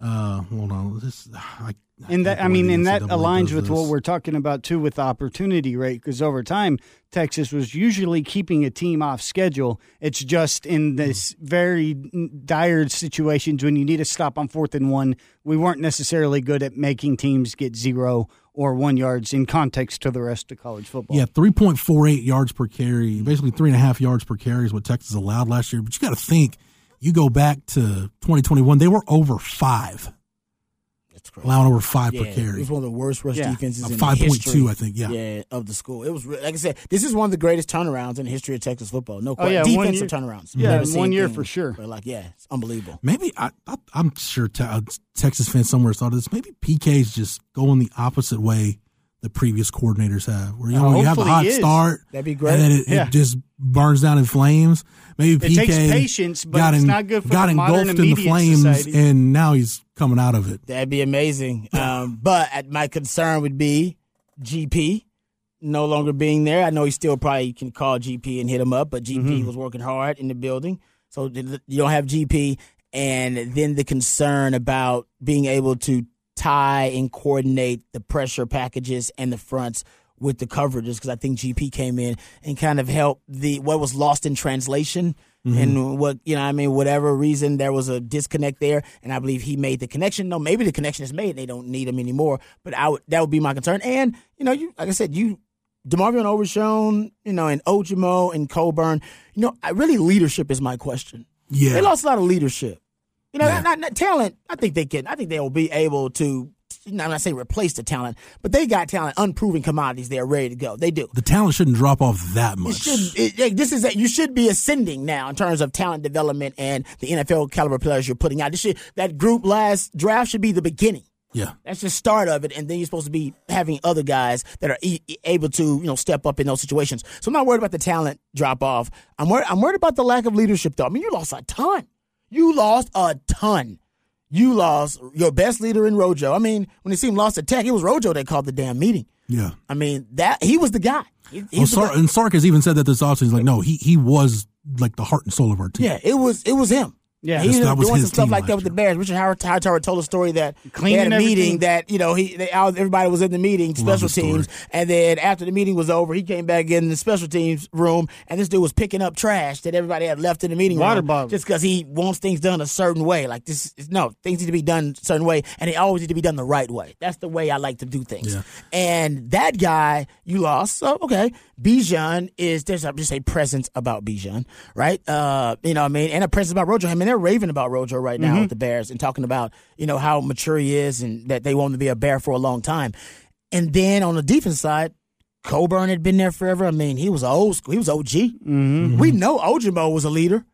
[SPEAKER 1] Uh, hold on, this I,
[SPEAKER 2] And that, I mean, and that aligns with what we're talking about too with the opportunity rate. Because over time, Texas was usually keeping a team off schedule. It's just in this very dire situations when you need a stop on fourth and one, we weren't necessarily good at making teams get zero or one yards in context to the rest of college football.
[SPEAKER 1] Yeah, three point four eight yards per carry, basically three and a half yards per carry is what Texas allowed last year. But you got to think, you go back to 2021, they were over five,
[SPEAKER 3] That's crazy.
[SPEAKER 1] allowing over five per
[SPEAKER 3] Yeah,
[SPEAKER 1] carry.
[SPEAKER 3] It was one of the worst rush
[SPEAKER 2] Yeah.
[SPEAKER 3] defenses
[SPEAKER 1] Uh,
[SPEAKER 3] in
[SPEAKER 1] 5.2,
[SPEAKER 3] history.
[SPEAKER 1] I think, yeah.
[SPEAKER 3] yeah, of the school. It was like I said, this is one of the greatest turnarounds in the history of Texas football. No
[SPEAKER 2] Oh,
[SPEAKER 3] question.
[SPEAKER 2] yeah,
[SPEAKER 3] defensive
[SPEAKER 2] year-
[SPEAKER 3] turnarounds.
[SPEAKER 2] yeah,
[SPEAKER 3] Never
[SPEAKER 2] in one year
[SPEAKER 3] anything,
[SPEAKER 2] for sure.
[SPEAKER 3] But like, yeah, it's unbelievable.
[SPEAKER 1] Maybe I, I I'm sure te- uh, Texas fans somewhere thought of this. Maybe PK's just going the opposite way the previous coordinators have, where you know
[SPEAKER 2] Uh,
[SPEAKER 1] you have a hot start,
[SPEAKER 3] That'd be great.
[SPEAKER 1] and then it,
[SPEAKER 2] Yeah.
[SPEAKER 1] it just burns down in flames. Maybe
[SPEAKER 2] It
[SPEAKER 1] PK
[SPEAKER 2] takes patience, but
[SPEAKER 1] got
[SPEAKER 2] it's not good for
[SPEAKER 1] got
[SPEAKER 2] the
[SPEAKER 1] engulfed in the flames,
[SPEAKER 2] society.
[SPEAKER 1] and now he's coming out of it.
[SPEAKER 3] That'd be amazing. <laughs> Um, but uh, my concern would be GP no longer being there. I know he still probably can call GP and hit him up, but GP
[SPEAKER 2] Mm-hmm.
[SPEAKER 3] was working hard in the building. So you don't have GP. And then the concern about being able to tie and coordinate the pressure packages and the fronts with the coverages because I think GP came in and kind of helped the what was lost in translation mm-hmm. and what you know I mean whatever reason there was a disconnect there and I believe he made the connection. No, maybe the connection is made and they don't need him anymore. But I would that would be my concern. And you know you like I said you. DeMarvion Overshown, you know, and Ojomo and Coburn, you know, I, really leadership is my question.
[SPEAKER 1] Yeah,
[SPEAKER 3] They lost a lot of leadership. You know,
[SPEAKER 1] Yeah.
[SPEAKER 3] not, not talent. I think they can. I think they will be able to. You know, I'm not saying replace the talent, but they got talent, unproven commodities. They're ready to go. They do.
[SPEAKER 1] the talent shouldn't drop off that
[SPEAKER 3] It
[SPEAKER 1] much.
[SPEAKER 3] It, like, this is that you should be ascending now in terms of talent development and the NFL caliber players you're putting out. This should that group last draft should be the beginning.
[SPEAKER 1] yeah,
[SPEAKER 3] That's the start of it, and then you're supposed to be having other guys that are e- able to, you know, step up in those situations. So I'm not worried about the talent drop off. I'm worried. I'm worried about the lack of leadership, though. I mean, you lost a ton. You lost a ton. You lost your best leader in Rojo. I mean, when the team lost to Tech, it was Rojo that called the damn meeting.
[SPEAKER 1] yeah.
[SPEAKER 3] I mean, that he was the guy. He,
[SPEAKER 1] Well,
[SPEAKER 3] he's oh,
[SPEAKER 1] the
[SPEAKER 3] guy.
[SPEAKER 1] and Sark has even said that this offseason. He's like, no, he he was like the heart and soul of our team.
[SPEAKER 3] Yeah, it was it was him.
[SPEAKER 2] Yeah.
[SPEAKER 3] he was doing some stuff like that with the. Bears. Richard Howard Hightower told a story that they
[SPEAKER 2] Cleaning
[SPEAKER 3] had a meeting
[SPEAKER 2] everything.
[SPEAKER 3] that you know he they, everybody was in the meeting, special teams, and then after the meeting was over, he came back in the special teams room, and this dude was picking up trash that everybody had left in the meeting
[SPEAKER 2] Water
[SPEAKER 3] room
[SPEAKER 2] bottles.
[SPEAKER 3] just because he wants things done a certain way. Like this, is, no things need to be done a certain way, and they always need to be done the right way. That's the way I like to do things.
[SPEAKER 1] Yeah.
[SPEAKER 3] And that guy you lost, so okay. Bijan is there's a, just a presence about Bijan, right? Uh, you know what I mean, and a presence about Rojo. I mean, they're raving about Rojo right now mm-hmm. with the Bears and talking about you know how mature he is and that they want him to be a Bear for a long time. And then on the defense side, Coburn had been there forever. I mean, he was old school. He was OG. Mm-hmm. We know Ojomo was a leader.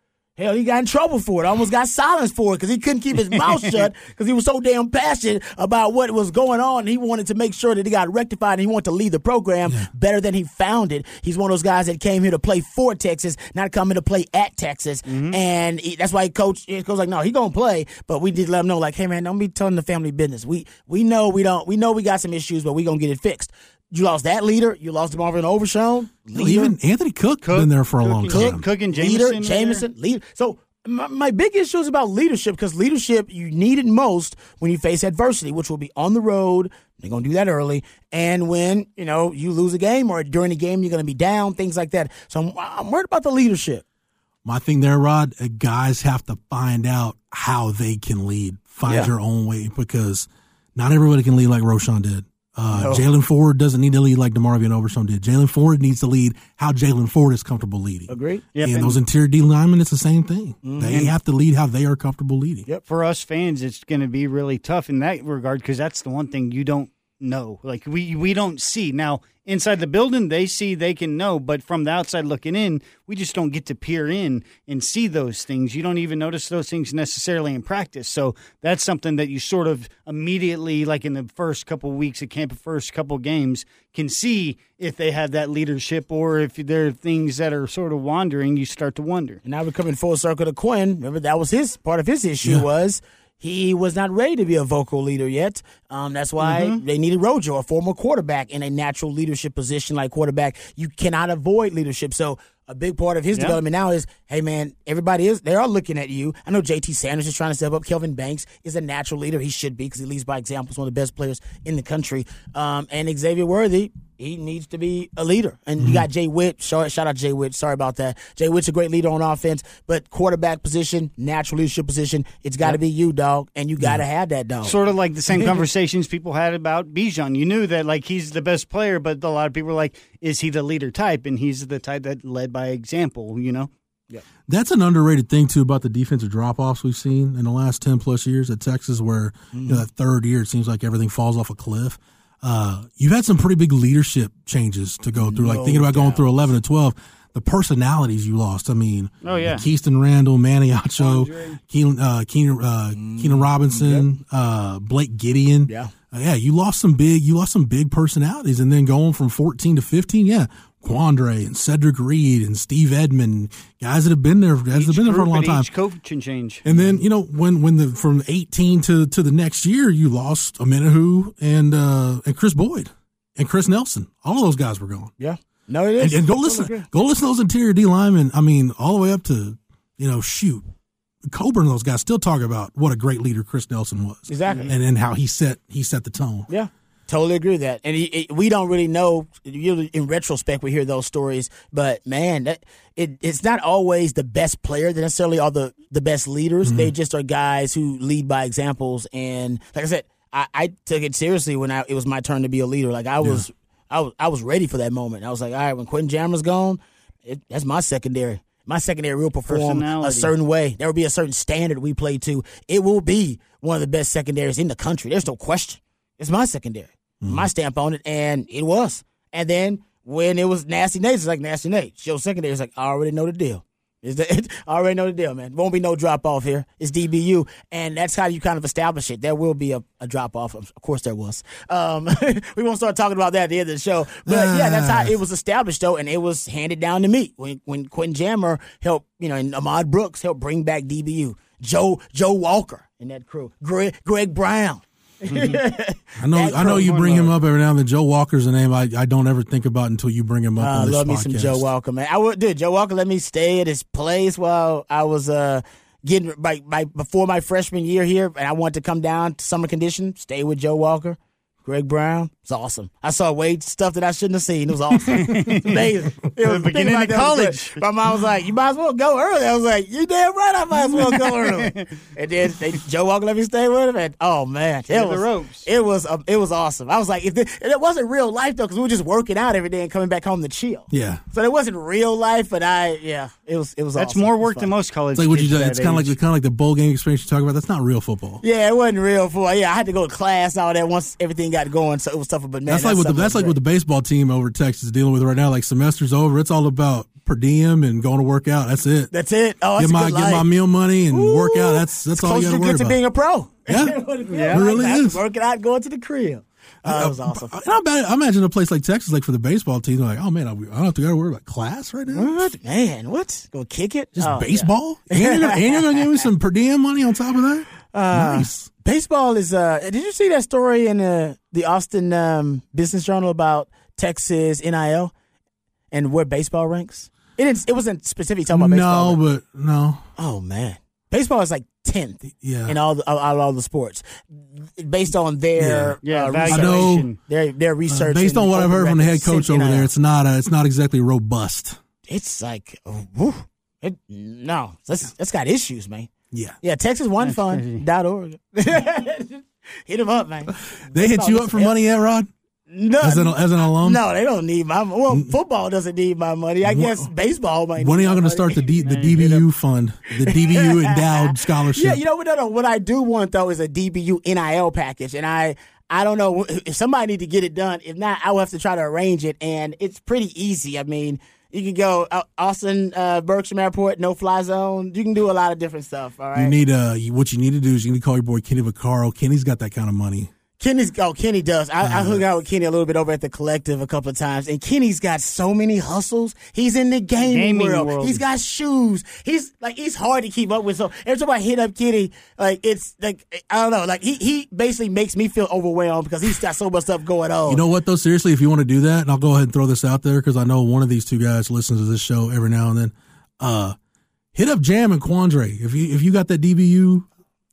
[SPEAKER 3] Hell, he got in trouble for it. Almost got silenced for it because he couldn't keep his <laughs> mouth shut because he was so damn passionate about what was going on. He wanted to make sure that he got rectified and he wanted to lead the program better than he found it. He's one of those guys that came here to play for Texas, not coming to play at Texas. Mm-hmm. And he, that's why coach he goes like, no, he gonna play, but we did let him know like, hey man, don't be telling the family business. We we know we don't we know we got some issues, but we gonna get it fixed. You lost that leader. You lost Marvin Overshown.
[SPEAKER 1] Well, even Anthony Cook, been there for a long
[SPEAKER 2] Cook,
[SPEAKER 1] time.
[SPEAKER 2] Cook and
[SPEAKER 3] leader,
[SPEAKER 2] Jamison.
[SPEAKER 3] Jamison, leader. So my, my big issue is about leadership because leadership you need it most when you face adversity, which will be on the road. They're gonna do that early, and when you know you lose a game or during the game you're gonna be down, things like that. So I'm, I'm worried about the leadership.
[SPEAKER 1] My thing there, Rod, uh, guys have to find out how they can lead, find
[SPEAKER 3] Yeah.
[SPEAKER 1] your own way because not everybody can lead like Roschon did. Uh,
[SPEAKER 3] No.
[SPEAKER 1] Jaylan Ford doesn't need to lead like DeMarvion Overshown did. Jaylan Ford needs to lead how Jaylan Ford is comfortable leading.
[SPEAKER 3] Agreed.
[SPEAKER 2] Yep,
[SPEAKER 1] and
[SPEAKER 2] and-
[SPEAKER 1] those interior D linemen, it's the same thing. They have to lead how they are comfortable leading.
[SPEAKER 3] Yep.
[SPEAKER 2] for us fans, it's going to be really tough in that regard because that's the one thing you don't know. Like we we don't see now inside the building. They see, they can know, but from the outside looking in, we just don't get to peer in and see those things. You don't even notice those things necessarily in practice. So that's something that you sort of immediately, like in the first couple weeks of camp, first couple games, can see if they have that leadership or if there are things that are sort of wandering. You start to wonder.
[SPEAKER 3] And now we're coming full circle to Quinn. Remember that was his part of his issue
[SPEAKER 1] Yeah.
[SPEAKER 3] was he was not ready to be a vocal leader yet. Um, that's why
[SPEAKER 2] Mm-hmm.
[SPEAKER 3] they needed Rojo, a former quarterback, in a natural leadership position like quarterback. You cannot avoid leadership. So a big part of his
[SPEAKER 2] Yeah.
[SPEAKER 3] development now is, hey man, everybody is they are looking at you. I know JT Sanders is trying to step up. Kelvin Banks is a natural leader. He should be because he leads by example. He's one of the best players in the country. Um, and Xavier Worthy, he needs to be a leader. And you got Jay Witt. Shout, shout out Jay Witt. Sorry about that. Jay Witt's a great leader on offense, but quarterback position, natural leadership position, it's got to be you, dog, and you got to have that dog.
[SPEAKER 2] Sort of like the same <laughs> conversations people had about Bijan. You knew that like he's the best player, but a lot of people were like, "Is he the leader type?" And he's the type that led by example. You know.
[SPEAKER 1] That's an underrated thing too about the defensive drop offs we've seen in the last ten plus years at Texas, where you know that third year it seems like everything falls off a cliff. Uh, you've had some pretty big leadership changes to go through. Like thinking about going through eleven to twelve, the personalities you lost. I mean,
[SPEAKER 2] Oh, yeah.
[SPEAKER 1] Kheeston Randall, Manny Acho, Keenan, uh, Keenan, uh, Keenan Robinson, uh, Blake Gideon.
[SPEAKER 3] Yeah.
[SPEAKER 1] Uh, yeah, you lost some big, you lost some big personalities, and then going from fourteen to fifteen, yeah, Quandre and Cedric Reed and Steve Edmond, guys that have been there, guys that have been there for a long time.
[SPEAKER 2] Each coaching change.
[SPEAKER 1] And then you know when when the from eighteen to to the next year, you lost Omenihu and uh and Chris Boyd and Chris Nelson. All of those guys were gone.
[SPEAKER 3] yeah. No, it is.
[SPEAKER 1] And, and go
[SPEAKER 3] Totally
[SPEAKER 1] listen,
[SPEAKER 3] agree.
[SPEAKER 1] go listen to those interior D linemen. I mean, all the way up to you know shoot. Coburn, those guys still talk about what a great leader Chris Nelson was,
[SPEAKER 3] Exactly.
[SPEAKER 1] and and how he set he set the tone.
[SPEAKER 3] Yeah, totally agree with that. And he, it, we don't really know. In retrospect, we hear those stories, but man, that, it, it's not always the best player that necessarily are the the best leaders. They mm-hmm. just are guys who lead by examples. And like I said, I, I took it seriously when I, it was my turn to be a leader. Like I was, I was, I was ready for that moment. I was like, all right, when Quentin Jammer's gone, it, that's my secondary. My secondary will perform a certain way. There will be a certain standard we play to. It will be one of the best secondaries in the country. There's no question. It's my secondary, my stamp on it, and it was. And then when it was Nasty Nate, it's like Nasty Nate. Your secondary is like, I already know the deal. Is that <laughs> I already know the deal, man. Won't be no drop off here. It's DBU, and that's how you kind of establish it. There will be a, a drop off. Of course, there was. Um, <laughs> we won't start talking about that at the end of the show. But yeah, that's how it was established, though, and it was handed down to me when when Quentin Jammer helped, you know, and Ahmad Brooks helped bring back DBU. Joe Joe Walker and that crew. Greg Greg Brown. <laughs>
[SPEAKER 1] I know,
[SPEAKER 3] That
[SPEAKER 1] I know you bring him up every now and then. Joe Walker's a name I, I don't ever think about until you bring him up
[SPEAKER 3] I
[SPEAKER 1] on this
[SPEAKER 3] love me some Joe Walker, man. I would, dude. Joe Walker let me stay at his place while I was uh getting like my before my freshman year here, and I wanted to come down to summer condition. Stay with Joe Walker. Greg Brown. It's awesome. I saw Wade stuff that I shouldn't have seen. It was awesome. <laughs> It's amazing. It was,
[SPEAKER 2] beginning
[SPEAKER 3] think
[SPEAKER 2] of
[SPEAKER 3] about that was
[SPEAKER 2] college.
[SPEAKER 3] My mom was like, "You might as well go early." I was like, "You damn right. I might as well go early." <laughs> and then they, Joe Walker let me stay with him, and oh man, it
[SPEAKER 2] the
[SPEAKER 3] was
[SPEAKER 2] ropes.
[SPEAKER 3] it was um, it was awesome. I was like, if the, and it wasn't real life though, because we were just working out every day and coming back home to chill.
[SPEAKER 1] Yeah.
[SPEAKER 3] So it wasn't real life, but I yeah, it was it was.
[SPEAKER 2] That's
[SPEAKER 3] awesome.
[SPEAKER 2] more work than most college.
[SPEAKER 1] It's like what you
[SPEAKER 2] kids
[SPEAKER 1] do. It's kind of like
[SPEAKER 2] age.
[SPEAKER 1] the kind of like the bowl game experience you talk about. That's not real football.
[SPEAKER 3] Yeah, it wasn't real football. yeah. I had to go to class all that once everything got going, so it was tougher. But man,
[SPEAKER 1] that's like what the,
[SPEAKER 3] something
[SPEAKER 1] that's like
[SPEAKER 3] great.
[SPEAKER 1] what the baseball team over Texas is dealing with right now. Like semester's over, it's all about per diem and going to work out. That's it.
[SPEAKER 3] That's it. Oh, that's
[SPEAKER 1] get
[SPEAKER 3] a
[SPEAKER 1] my
[SPEAKER 3] good
[SPEAKER 1] get my meal money and work out. That's that's
[SPEAKER 3] It's
[SPEAKER 1] all you
[SPEAKER 3] closer
[SPEAKER 1] got to
[SPEAKER 3] to
[SPEAKER 1] worry
[SPEAKER 3] get to being a pro.
[SPEAKER 1] Yeah. <laughs>
[SPEAKER 3] yeah,
[SPEAKER 1] It really is.
[SPEAKER 3] Working out, going to the crib. Oh, that was awesome.
[SPEAKER 1] And I, bet, I imagine a place like Texas, like for the baseball team, they're like, oh man, I don't have to go to worry about class right now.
[SPEAKER 3] What man? What? Go kick it?
[SPEAKER 1] Just
[SPEAKER 3] Oh, yeah.
[SPEAKER 1] baseball, and, you're gonna, and you're gonna give me some per diem money on top of that. <laughs>
[SPEAKER 3] Uh,
[SPEAKER 1] nice.
[SPEAKER 3] Baseball is. uh Did you see that story in uh, the Austin um, Business Journal about Texas NIL and where baseball ranks? It didn't. It wasn't specifically talking about baseball.
[SPEAKER 1] No, but no.
[SPEAKER 3] Oh man, baseball is like tenth
[SPEAKER 1] Yeah.
[SPEAKER 3] in all the, out of all the sports, based on their
[SPEAKER 2] Yeah,
[SPEAKER 3] uh, research.
[SPEAKER 1] I know.
[SPEAKER 3] Their their research.
[SPEAKER 1] Based on what I've heard from the head coach
[SPEAKER 3] since
[SPEAKER 1] over there, it's not uh, it's not exactly robust.
[SPEAKER 3] it's like oh, whew. it, no, that's that's got issues, man.
[SPEAKER 1] Yeah.
[SPEAKER 3] Yeah, Texas one fund dot org. <laughs> Hit him up, man.
[SPEAKER 1] They hit you up for money yet, Rod?
[SPEAKER 3] No,
[SPEAKER 1] As an as an alum?
[SPEAKER 3] no, they don't need my. Well, mm. football doesn't need my money. I guess baseball might.
[SPEAKER 1] When are y'all going to start the D, the DBU fund, the DBU <laughs> endowed scholarship?
[SPEAKER 3] Yeah, you know what? No, no, what I do want though is a DBU NIL package, and I I don't know if somebody need to get it done. If not, I will have to try to arrange it, and it's pretty easy. I mean, you can go Austin uh, Bergstrom Airport, no fly zone. You can do a lot of different stuff. All right.
[SPEAKER 1] You need uh, what you need to do is you need to call your boy Kenny Vaccaro. Kenny's got that kind of money.
[SPEAKER 3] Kenny's oh Kenny does. I, I hung out with Kenny a little bit over at the collective a couple of times, and Kenny's got so many hustles. He's in the gaming,
[SPEAKER 2] Gaming
[SPEAKER 3] world.
[SPEAKER 2] world.
[SPEAKER 3] He's got shoes. He's like he's hard to keep up with. So every time I hit up Kenny, like it's like I don't know, like he he basically makes me feel overwhelmed because he's got so much stuff going on.
[SPEAKER 1] You know what though? Seriously, if you want to do that, and I'll go ahead and throw this out there because I know one of these two guys listens to this show every now and then. Uh, hit up Jam and Quandre if you if you got that DBU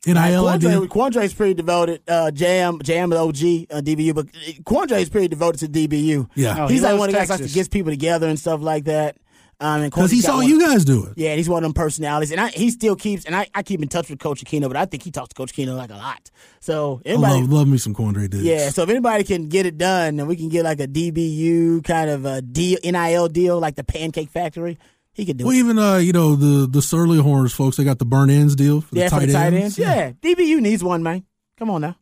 [SPEAKER 1] NIL idea.
[SPEAKER 3] Quandre, Quandre's pretty devoted. Uh, Jam, Jam, and OG, uh, DBU, but Quandre is pretty devoted to DBU.
[SPEAKER 1] Yeah.
[SPEAKER 2] Oh, he
[SPEAKER 3] he's like one of the guys that likes
[SPEAKER 2] Texas.
[SPEAKER 3] people together and stuff like that. Um, and
[SPEAKER 1] Because he saw
[SPEAKER 3] one-
[SPEAKER 1] you guys do it.
[SPEAKER 3] Yeah, and he's one of them personalities, and I, he still keeps. And I, I keep in touch with Coach Akina, but I think he talks to Coach Akina like a lot. So
[SPEAKER 1] I
[SPEAKER 3] anybody,
[SPEAKER 1] love, love me some Quandre dudes.
[SPEAKER 3] yeah. So if anybody can get it done, and we can get like a DBU kind of a deal, NIL deal, like the Pancake Factory, he could do
[SPEAKER 1] Well,
[SPEAKER 3] it.
[SPEAKER 1] even uh, you know the the Surly Horns folks, they got the burn ends deal for the
[SPEAKER 3] yeah,
[SPEAKER 1] tight
[SPEAKER 3] for the tight
[SPEAKER 1] ends.
[SPEAKER 3] ends. Yeah. DBU needs one, man. Come on now.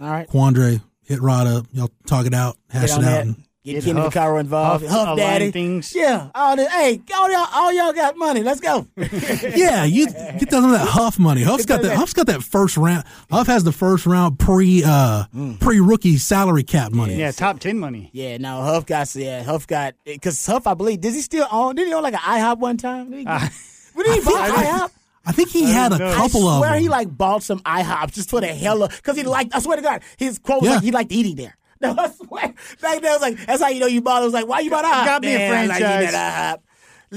[SPEAKER 3] All right,
[SPEAKER 1] Quandre, hit Rod up. Y'all talk it out, hash it out. And,
[SPEAKER 3] Get,
[SPEAKER 2] Get
[SPEAKER 3] Kenny
[SPEAKER 2] Huff-
[SPEAKER 3] Vaccaro involved.
[SPEAKER 2] Huff
[SPEAKER 3] Huff, Daddy.
[SPEAKER 2] things.
[SPEAKER 3] Yeah. All the, hey, all y'all, all y'all got money. Let's go. <laughs>
[SPEAKER 1] yeah, you get some of that Huff money. Huff's got that. Huff's got that first round. Huff has the first round pre uh
[SPEAKER 3] Mm.
[SPEAKER 1] pre rookie salary cap money.
[SPEAKER 2] Yeah, top ten money.
[SPEAKER 3] Yeah, no, Huff got yeah, Huff got because Huff, I believe, does he still own? Did he own like an IHOP one time? Did he, <laughs>
[SPEAKER 2] Uh,
[SPEAKER 3] what did he buy IHOP?
[SPEAKER 1] I think he had a
[SPEAKER 2] know.
[SPEAKER 1] couple
[SPEAKER 3] I
[SPEAKER 1] of Where
[SPEAKER 3] he like bought some IHOPs just for the hell of because he liked. I swear to God, his quote was
[SPEAKER 1] Yeah.
[SPEAKER 3] like he liked eating there. <laughs> No, I swear. Back then, I was like, that's how you know you bought. it. I was like, why you bought a IHOP?
[SPEAKER 2] Got me a
[SPEAKER 3] Man, I like eating
[SPEAKER 2] franchise.
[SPEAKER 3] at IHOP.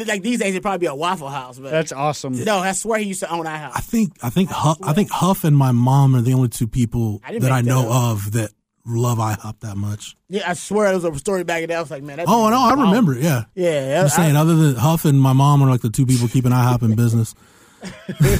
[SPEAKER 3] Like these days, it'd probably be a Waffle House. But
[SPEAKER 2] That's awesome.
[SPEAKER 3] no, I swear he used to own IHOP.
[SPEAKER 1] I think I think Huff, I think Huff and my mom are the only two people
[SPEAKER 3] I
[SPEAKER 1] that I know
[SPEAKER 3] up.
[SPEAKER 1] of that love IHOP that much.
[SPEAKER 3] Yeah, I swear there was a story back in there. I was like, man, that
[SPEAKER 1] Oh,
[SPEAKER 3] dude
[SPEAKER 1] no, I
[SPEAKER 3] is
[SPEAKER 1] remember it. Yeah,
[SPEAKER 3] Yeah,
[SPEAKER 1] I'm
[SPEAKER 3] I-
[SPEAKER 1] saying other than Huff and my mom are like the two people keeping IHOP in business. <laughs>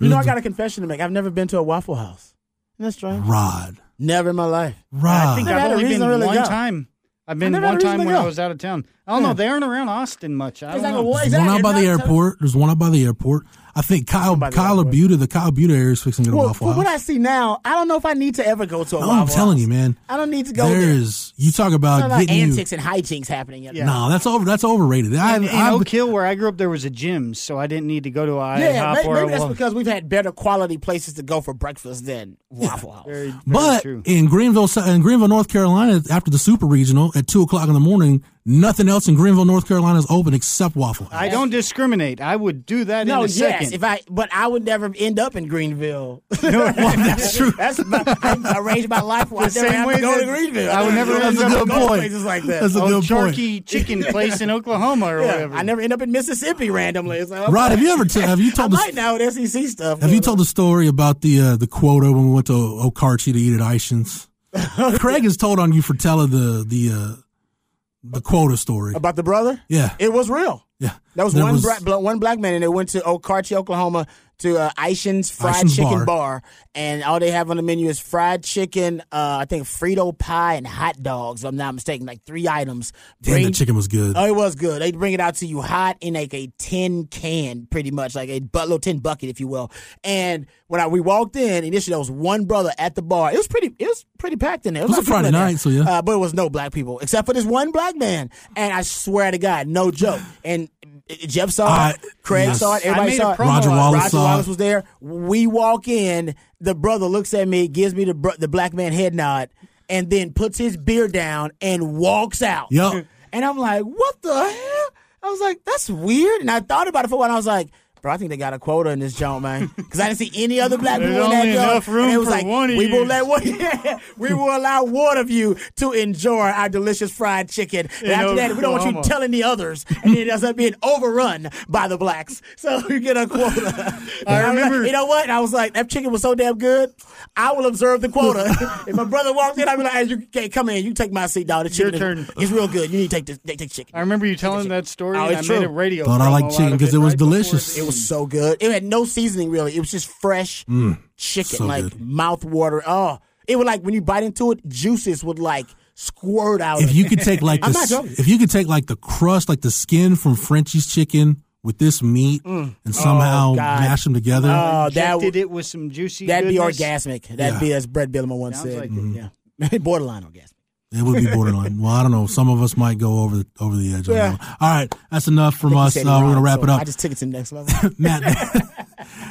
[SPEAKER 3] You know, I got a confession to make. I've never been to a Waffle House. Isn't strange?
[SPEAKER 1] Rod,
[SPEAKER 3] Never in my life.
[SPEAKER 1] Rod.
[SPEAKER 2] I think
[SPEAKER 3] Never
[SPEAKER 2] I've
[SPEAKER 3] had a
[SPEAKER 2] only
[SPEAKER 3] reason
[SPEAKER 2] been
[SPEAKER 3] to really
[SPEAKER 2] one
[SPEAKER 3] go.
[SPEAKER 2] time. I've been
[SPEAKER 3] never had a
[SPEAKER 2] one
[SPEAKER 3] reason
[SPEAKER 2] time
[SPEAKER 3] to
[SPEAKER 2] when
[SPEAKER 3] go.
[SPEAKER 2] I was out of town. I don't know. They aren't around Austin much. I don't
[SPEAKER 3] Exactly.
[SPEAKER 2] know.
[SPEAKER 3] What-
[SPEAKER 1] There's one out by the
[SPEAKER 3] exactly.
[SPEAKER 1] airport. There's one out by the airport. I think Kyle
[SPEAKER 3] by the
[SPEAKER 1] Kyle
[SPEAKER 3] airport.
[SPEAKER 1] Buda, the Kyle Buda area is fixing to get a
[SPEAKER 3] Well,
[SPEAKER 1] Waffle
[SPEAKER 3] from what I see now, I don't know if I need to ever go to a
[SPEAKER 1] No,
[SPEAKER 3] Waffle
[SPEAKER 1] I'm telling
[SPEAKER 3] House.
[SPEAKER 1] you, man.
[SPEAKER 3] I don't need to go there.
[SPEAKER 1] There's you talk
[SPEAKER 3] There's
[SPEAKER 1] about
[SPEAKER 3] a lot of
[SPEAKER 1] getting you.
[SPEAKER 3] antics and hijinks happening.
[SPEAKER 2] Yeah.
[SPEAKER 1] No, that's over. That's overrated. I,
[SPEAKER 2] In, in
[SPEAKER 1] I,
[SPEAKER 2] Oak Hill, where I grew up, there was a gym, so I didn't need to go to a
[SPEAKER 3] Yeah,
[SPEAKER 2] IHOP
[SPEAKER 3] maybe,
[SPEAKER 2] or
[SPEAKER 3] maybe
[SPEAKER 2] a
[SPEAKER 3] that's because we've had better quality places to go for breakfast than Waffle House.
[SPEAKER 2] Very, very
[SPEAKER 1] but
[SPEAKER 2] true.
[SPEAKER 1] in Greenville, in Greenville, North Carolina, after the Super Regional at two o'clock in the morning, nothing else in Greenville, North Carolina is open except Waffle House.
[SPEAKER 2] I don't discriminate. I would do that
[SPEAKER 3] No,
[SPEAKER 2] in a
[SPEAKER 3] yes,
[SPEAKER 2] second.
[SPEAKER 3] If I, but I would never end up in Greenville. <laughs>
[SPEAKER 1] well, that's true.
[SPEAKER 3] That's my, I arranged my life where I
[SPEAKER 2] The
[SPEAKER 3] never
[SPEAKER 2] same
[SPEAKER 3] have
[SPEAKER 2] way
[SPEAKER 3] to go
[SPEAKER 2] that
[SPEAKER 3] to Greenville.
[SPEAKER 2] I would never end up in
[SPEAKER 3] point.
[SPEAKER 1] point.
[SPEAKER 3] Places like that.
[SPEAKER 1] That's a
[SPEAKER 2] oh,
[SPEAKER 1] good point.
[SPEAKER 2] Chicken place in Oklahoma or <laughs>
[SPEAKER 3] Yeah,
[SPEAKER 2] whatever.
[SPEAKER 3] I never end up in Mississippi randomly. It's like,
[SPEAKER 1] Rod, have you ever t- have you told the
[SPEAKER 3] might now with SEC stuff.
[SPEAKER 1] have you told the story about the uh, the quota when we went to Okarche to eat at Eischens? <laughs> Craig has told on you for telling the the uh, the quota story.
[SPEAKER 3] about the brother?
[SPEAKER 1] Yeah,
[SPEAKER 3] It was real.
[SPEAKER 1] yeah.
[SPEAKER 3] That was
[SPEAKER 1] There
[SPEAKER 3] one bra- bla- one black man, and they went to Okarche, Oklahoma, to uh, Eischen's Fried
[SPEAKER 1] Eischen's
[SPEAKER 3] Chicken
[SPEAKER 1] Bar.
[SPEAKER 3] bar. and all they have on the menu is fried chicken, uh, I think Frito pie, and hot dogs. If I'm not mistaken, like three items.
[SPEAKER 1] Damn,
[SPEAKER 3] Bring-
[SPEAKER 1] that chicken was good.
[SPEAKER 3] Oh, it was good. They bring it out to you hot in like a tin can, pretty much like a bu- little tin bucket, if you will. And when I, we walked in, initially there was one brother at the bar. It was pretty. It was pretty packed in there.
[SPEAKER 1] It was
[SPEAKER 3] lot
[SPEAKER 1] a Friday night, so yeah.
[SPEAKER 3] Uh, but it was no black people except for this one black man. And I swear to God, no joke. And Jeff saw
[SPEAKER 1] I-
[SPEAKER 3] it, Craig
[SPEAKER 1] yes.
[SPEAKER 3] saw it,
[SPEAKER 2] I
[SPEAKER 3] everybody
[SPEAKER 2] made
[SPEAKER 3] saw it.
[SPEAKER 1] Roger
[SPEAKER 2] on it.
[SPEAKER 1] Wallace
[SPEAKER 3] Roger
[SPEAKER 1] saw
[SPEAKER 3] Wallace was there. We walk in, the brother looks at me, gives me the br- the black man head nod, and then puts his beer down and walks out.
[SPEAKER 1] Yup.
[SPEAKER 3] And I'm like, what the hell? I was like, that's weird. And I thought about it for a while. And I was like, bro, I think they got a quota in this joint, man. Because I didn't see any other black
[SPEAKER 2] There's
[SPEAKER 3] people in that
[SPEAKER 2] only
[SPEAKER 3] joint.
[SPEAKER 2] enough room
[SPEAKER 3] and it was
[SPEAKER 2] for
[SPEAKER 3] like,
[SPEAKER 2] one of
[SPEAKER 3] we will
[SPEAKER 2] you.
[SPEAKER 3] let one, <laughs> we will allow one of you to enjoy our delicious fried chicken. And
[SPEAKER 2] In
[SPEAKER 3] after that, we don't want you telling the others, and then it ends up being overrun by the blacks. So <laughs> you get a quota. <laughs>
[SPEAKER 2] I remember-
[SPEAKER 3] you know what? And I was like, that chicken was so damn good. I will observe the quota. if my brother walks in, I'll be like, hey, you okay, come in. You take my seat, dog. The
[SPEAKER 2] Your
[SPEAKER 3] chicken is-
[SPEAKER 2] turn.
[SPEAKER 3] It's real good. You need to take this. Take, take chicken.
[SPEAKER 2] I remember you telling that story,
[SPEAKER 3] Oh,
[SPEAKER 2] and
[SPEAKER 3] it's
[SPEAKER 2] I made
[SPEAKER 3] true.
[SPEAKER 2] a radio.
[SPEAKER 1] Thought I liked chicken because it was
[SPEAKER 2] right before
[SPEAKER 1] delicious.
[SPEAKER 2] The
[SPEAKER 3] It was so good. It had no seasoning really. It was just fresh mm. chicken,
[SPEAKER 1] so
[SPEAKER 3] like
[SPEAKER 1] good.
[SPEAKER 3] mouth water. Oh, it would like when you bite into it, juices would like squirt out.
[SPEAKER 1] If
[SPEAKER 3] of
[SPEAKER 1] you
[SPEAKER 3] it.
[SPEAKER 1] could take like <laughs>
[SPEAKER 3] I'm
[SPEAKER 1] the
[SPEAKER 3] not
[SPEAKER 1] s-
[SPEAKER 3] joking.
[SPEAKER 1] if you could take like the crust, like the skin from Frenchy's chicken with this meat mm. and somehow
[SPEAKER 3] Oh,
[SPEAKER 1] mash them together.
[SPEAKER 3] Oh, that
[SPEAKER 2] Injected
[SPEAKER 3] would
[SPEAKER 2] it with some juicy.
[SPEAKER 3] that'd be
[SPEAKER 2] goodness.
[SPEAKER 3] orgasmic. That'd
[SPEAKER 1] Yeah.
[SPEAKER 3] be as Brett Bielema once
[SPEAKER 2] Sounds
[SPEAKER 3] said.
[SPEAKER 2] like it. Mm-hmm.
[SPEAKER 3] yeah, <laughs> borderline orgasmic.
[SPEAKER 1] It would be borderline. well, I don't know. Some of us might go over the over the edge.
[SPEAKER 3] Yeah.
[SPEAKER 1] All right, that's enough from us. Uh, we're gonna wrap
[SPEAKER 3] so
[SPEAKER 1] it up.
[SPEAKER 3] I just took it to the next level. <laughs>
[SPEAKER 1] Matt, <laughs> I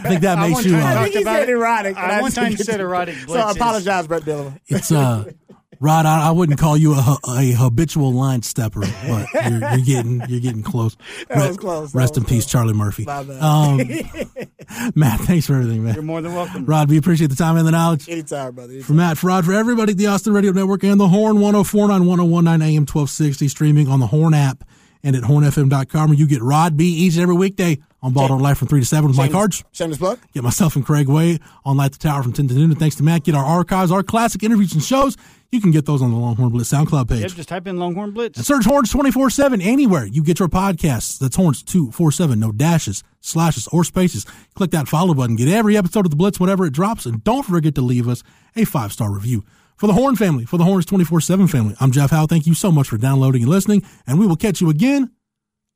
[SPEAKER 1] think that
[SPEAKER 2] I
[SPEAKER 1] makes you.
[SPEAKER 2] time
[SPEAKER 1] Uh,
[SPEAKER 3] I
[SPEAKER 2] talked
[SPEAKER 3] think he
[SPEAKER 2] about
[SPEAKER 3] said erotic.
[SPEAKER 2] I
[SPEAKER 3] and I
[SPEAKER 2] one
[SPEAKER 3] just
[SPEAKER 2] time
[SPEAKER 3] took it
[SPEAKER 2] said
[SPEAKER 3] to-
[SPEAKER 2] erotic
[SPEAKER 3] So I apologize, Brett Bielema.
[SPEAKER 1] it's uh, <laughs> Rod. I, I wouldn't call you a, a habitual line stepper, but you're, you're getting you're getting close.
[SPEAKER 3] That was close. That
[SPEAKER 1] Rest in
[SPEAKER 3] was
[SPEAKER 1] peace. Charlie Murphy.
[SPEAKER 3] My bad.
[SPEAKER 1] Um, <laughs> Matt, thanks for everything, man.
[SPEAKER 2] You're more than welcome.
[SPEAKER 1] Rod, we appreciate the time and the knowledge.
[SPEAKER 3] Anytime, brother. Anytime.
[SPEAKER 1] For Matt, for Rod, for everybody at the Austin Radio Network and the Horn 1049 1019 AM 1260, streaming on the Horn app and at hornfm.com, where you get Rod B each and every weekday on Ball Life from 3 to 7 with Mike Harge.
[SPEAKER 3] Shameless plug.
[SPEAKER 1] Get myself and Craig Way on Light the Tower from 10 to noon. And thanks to Matt, get our archives, our classic interviews and shows. You can get those on the Longhorn Blitz SoundCloud page.
[SPEAKER 2] Yep, just type in Longhorn Blitz.
[SPEAKER 1] And search Horns 24 7 anywhere you get your podcasts. That's Horns 247, no dashes, slashes, or spaces. Click that follow button. Get every episode of The Blitz whenever it drops. And don't forget to leave us a five star review. For the Horn family, for the Horns 24 7 family, I'm Jeff Howe. Thank you so much for downloading and listening. And we will catch you again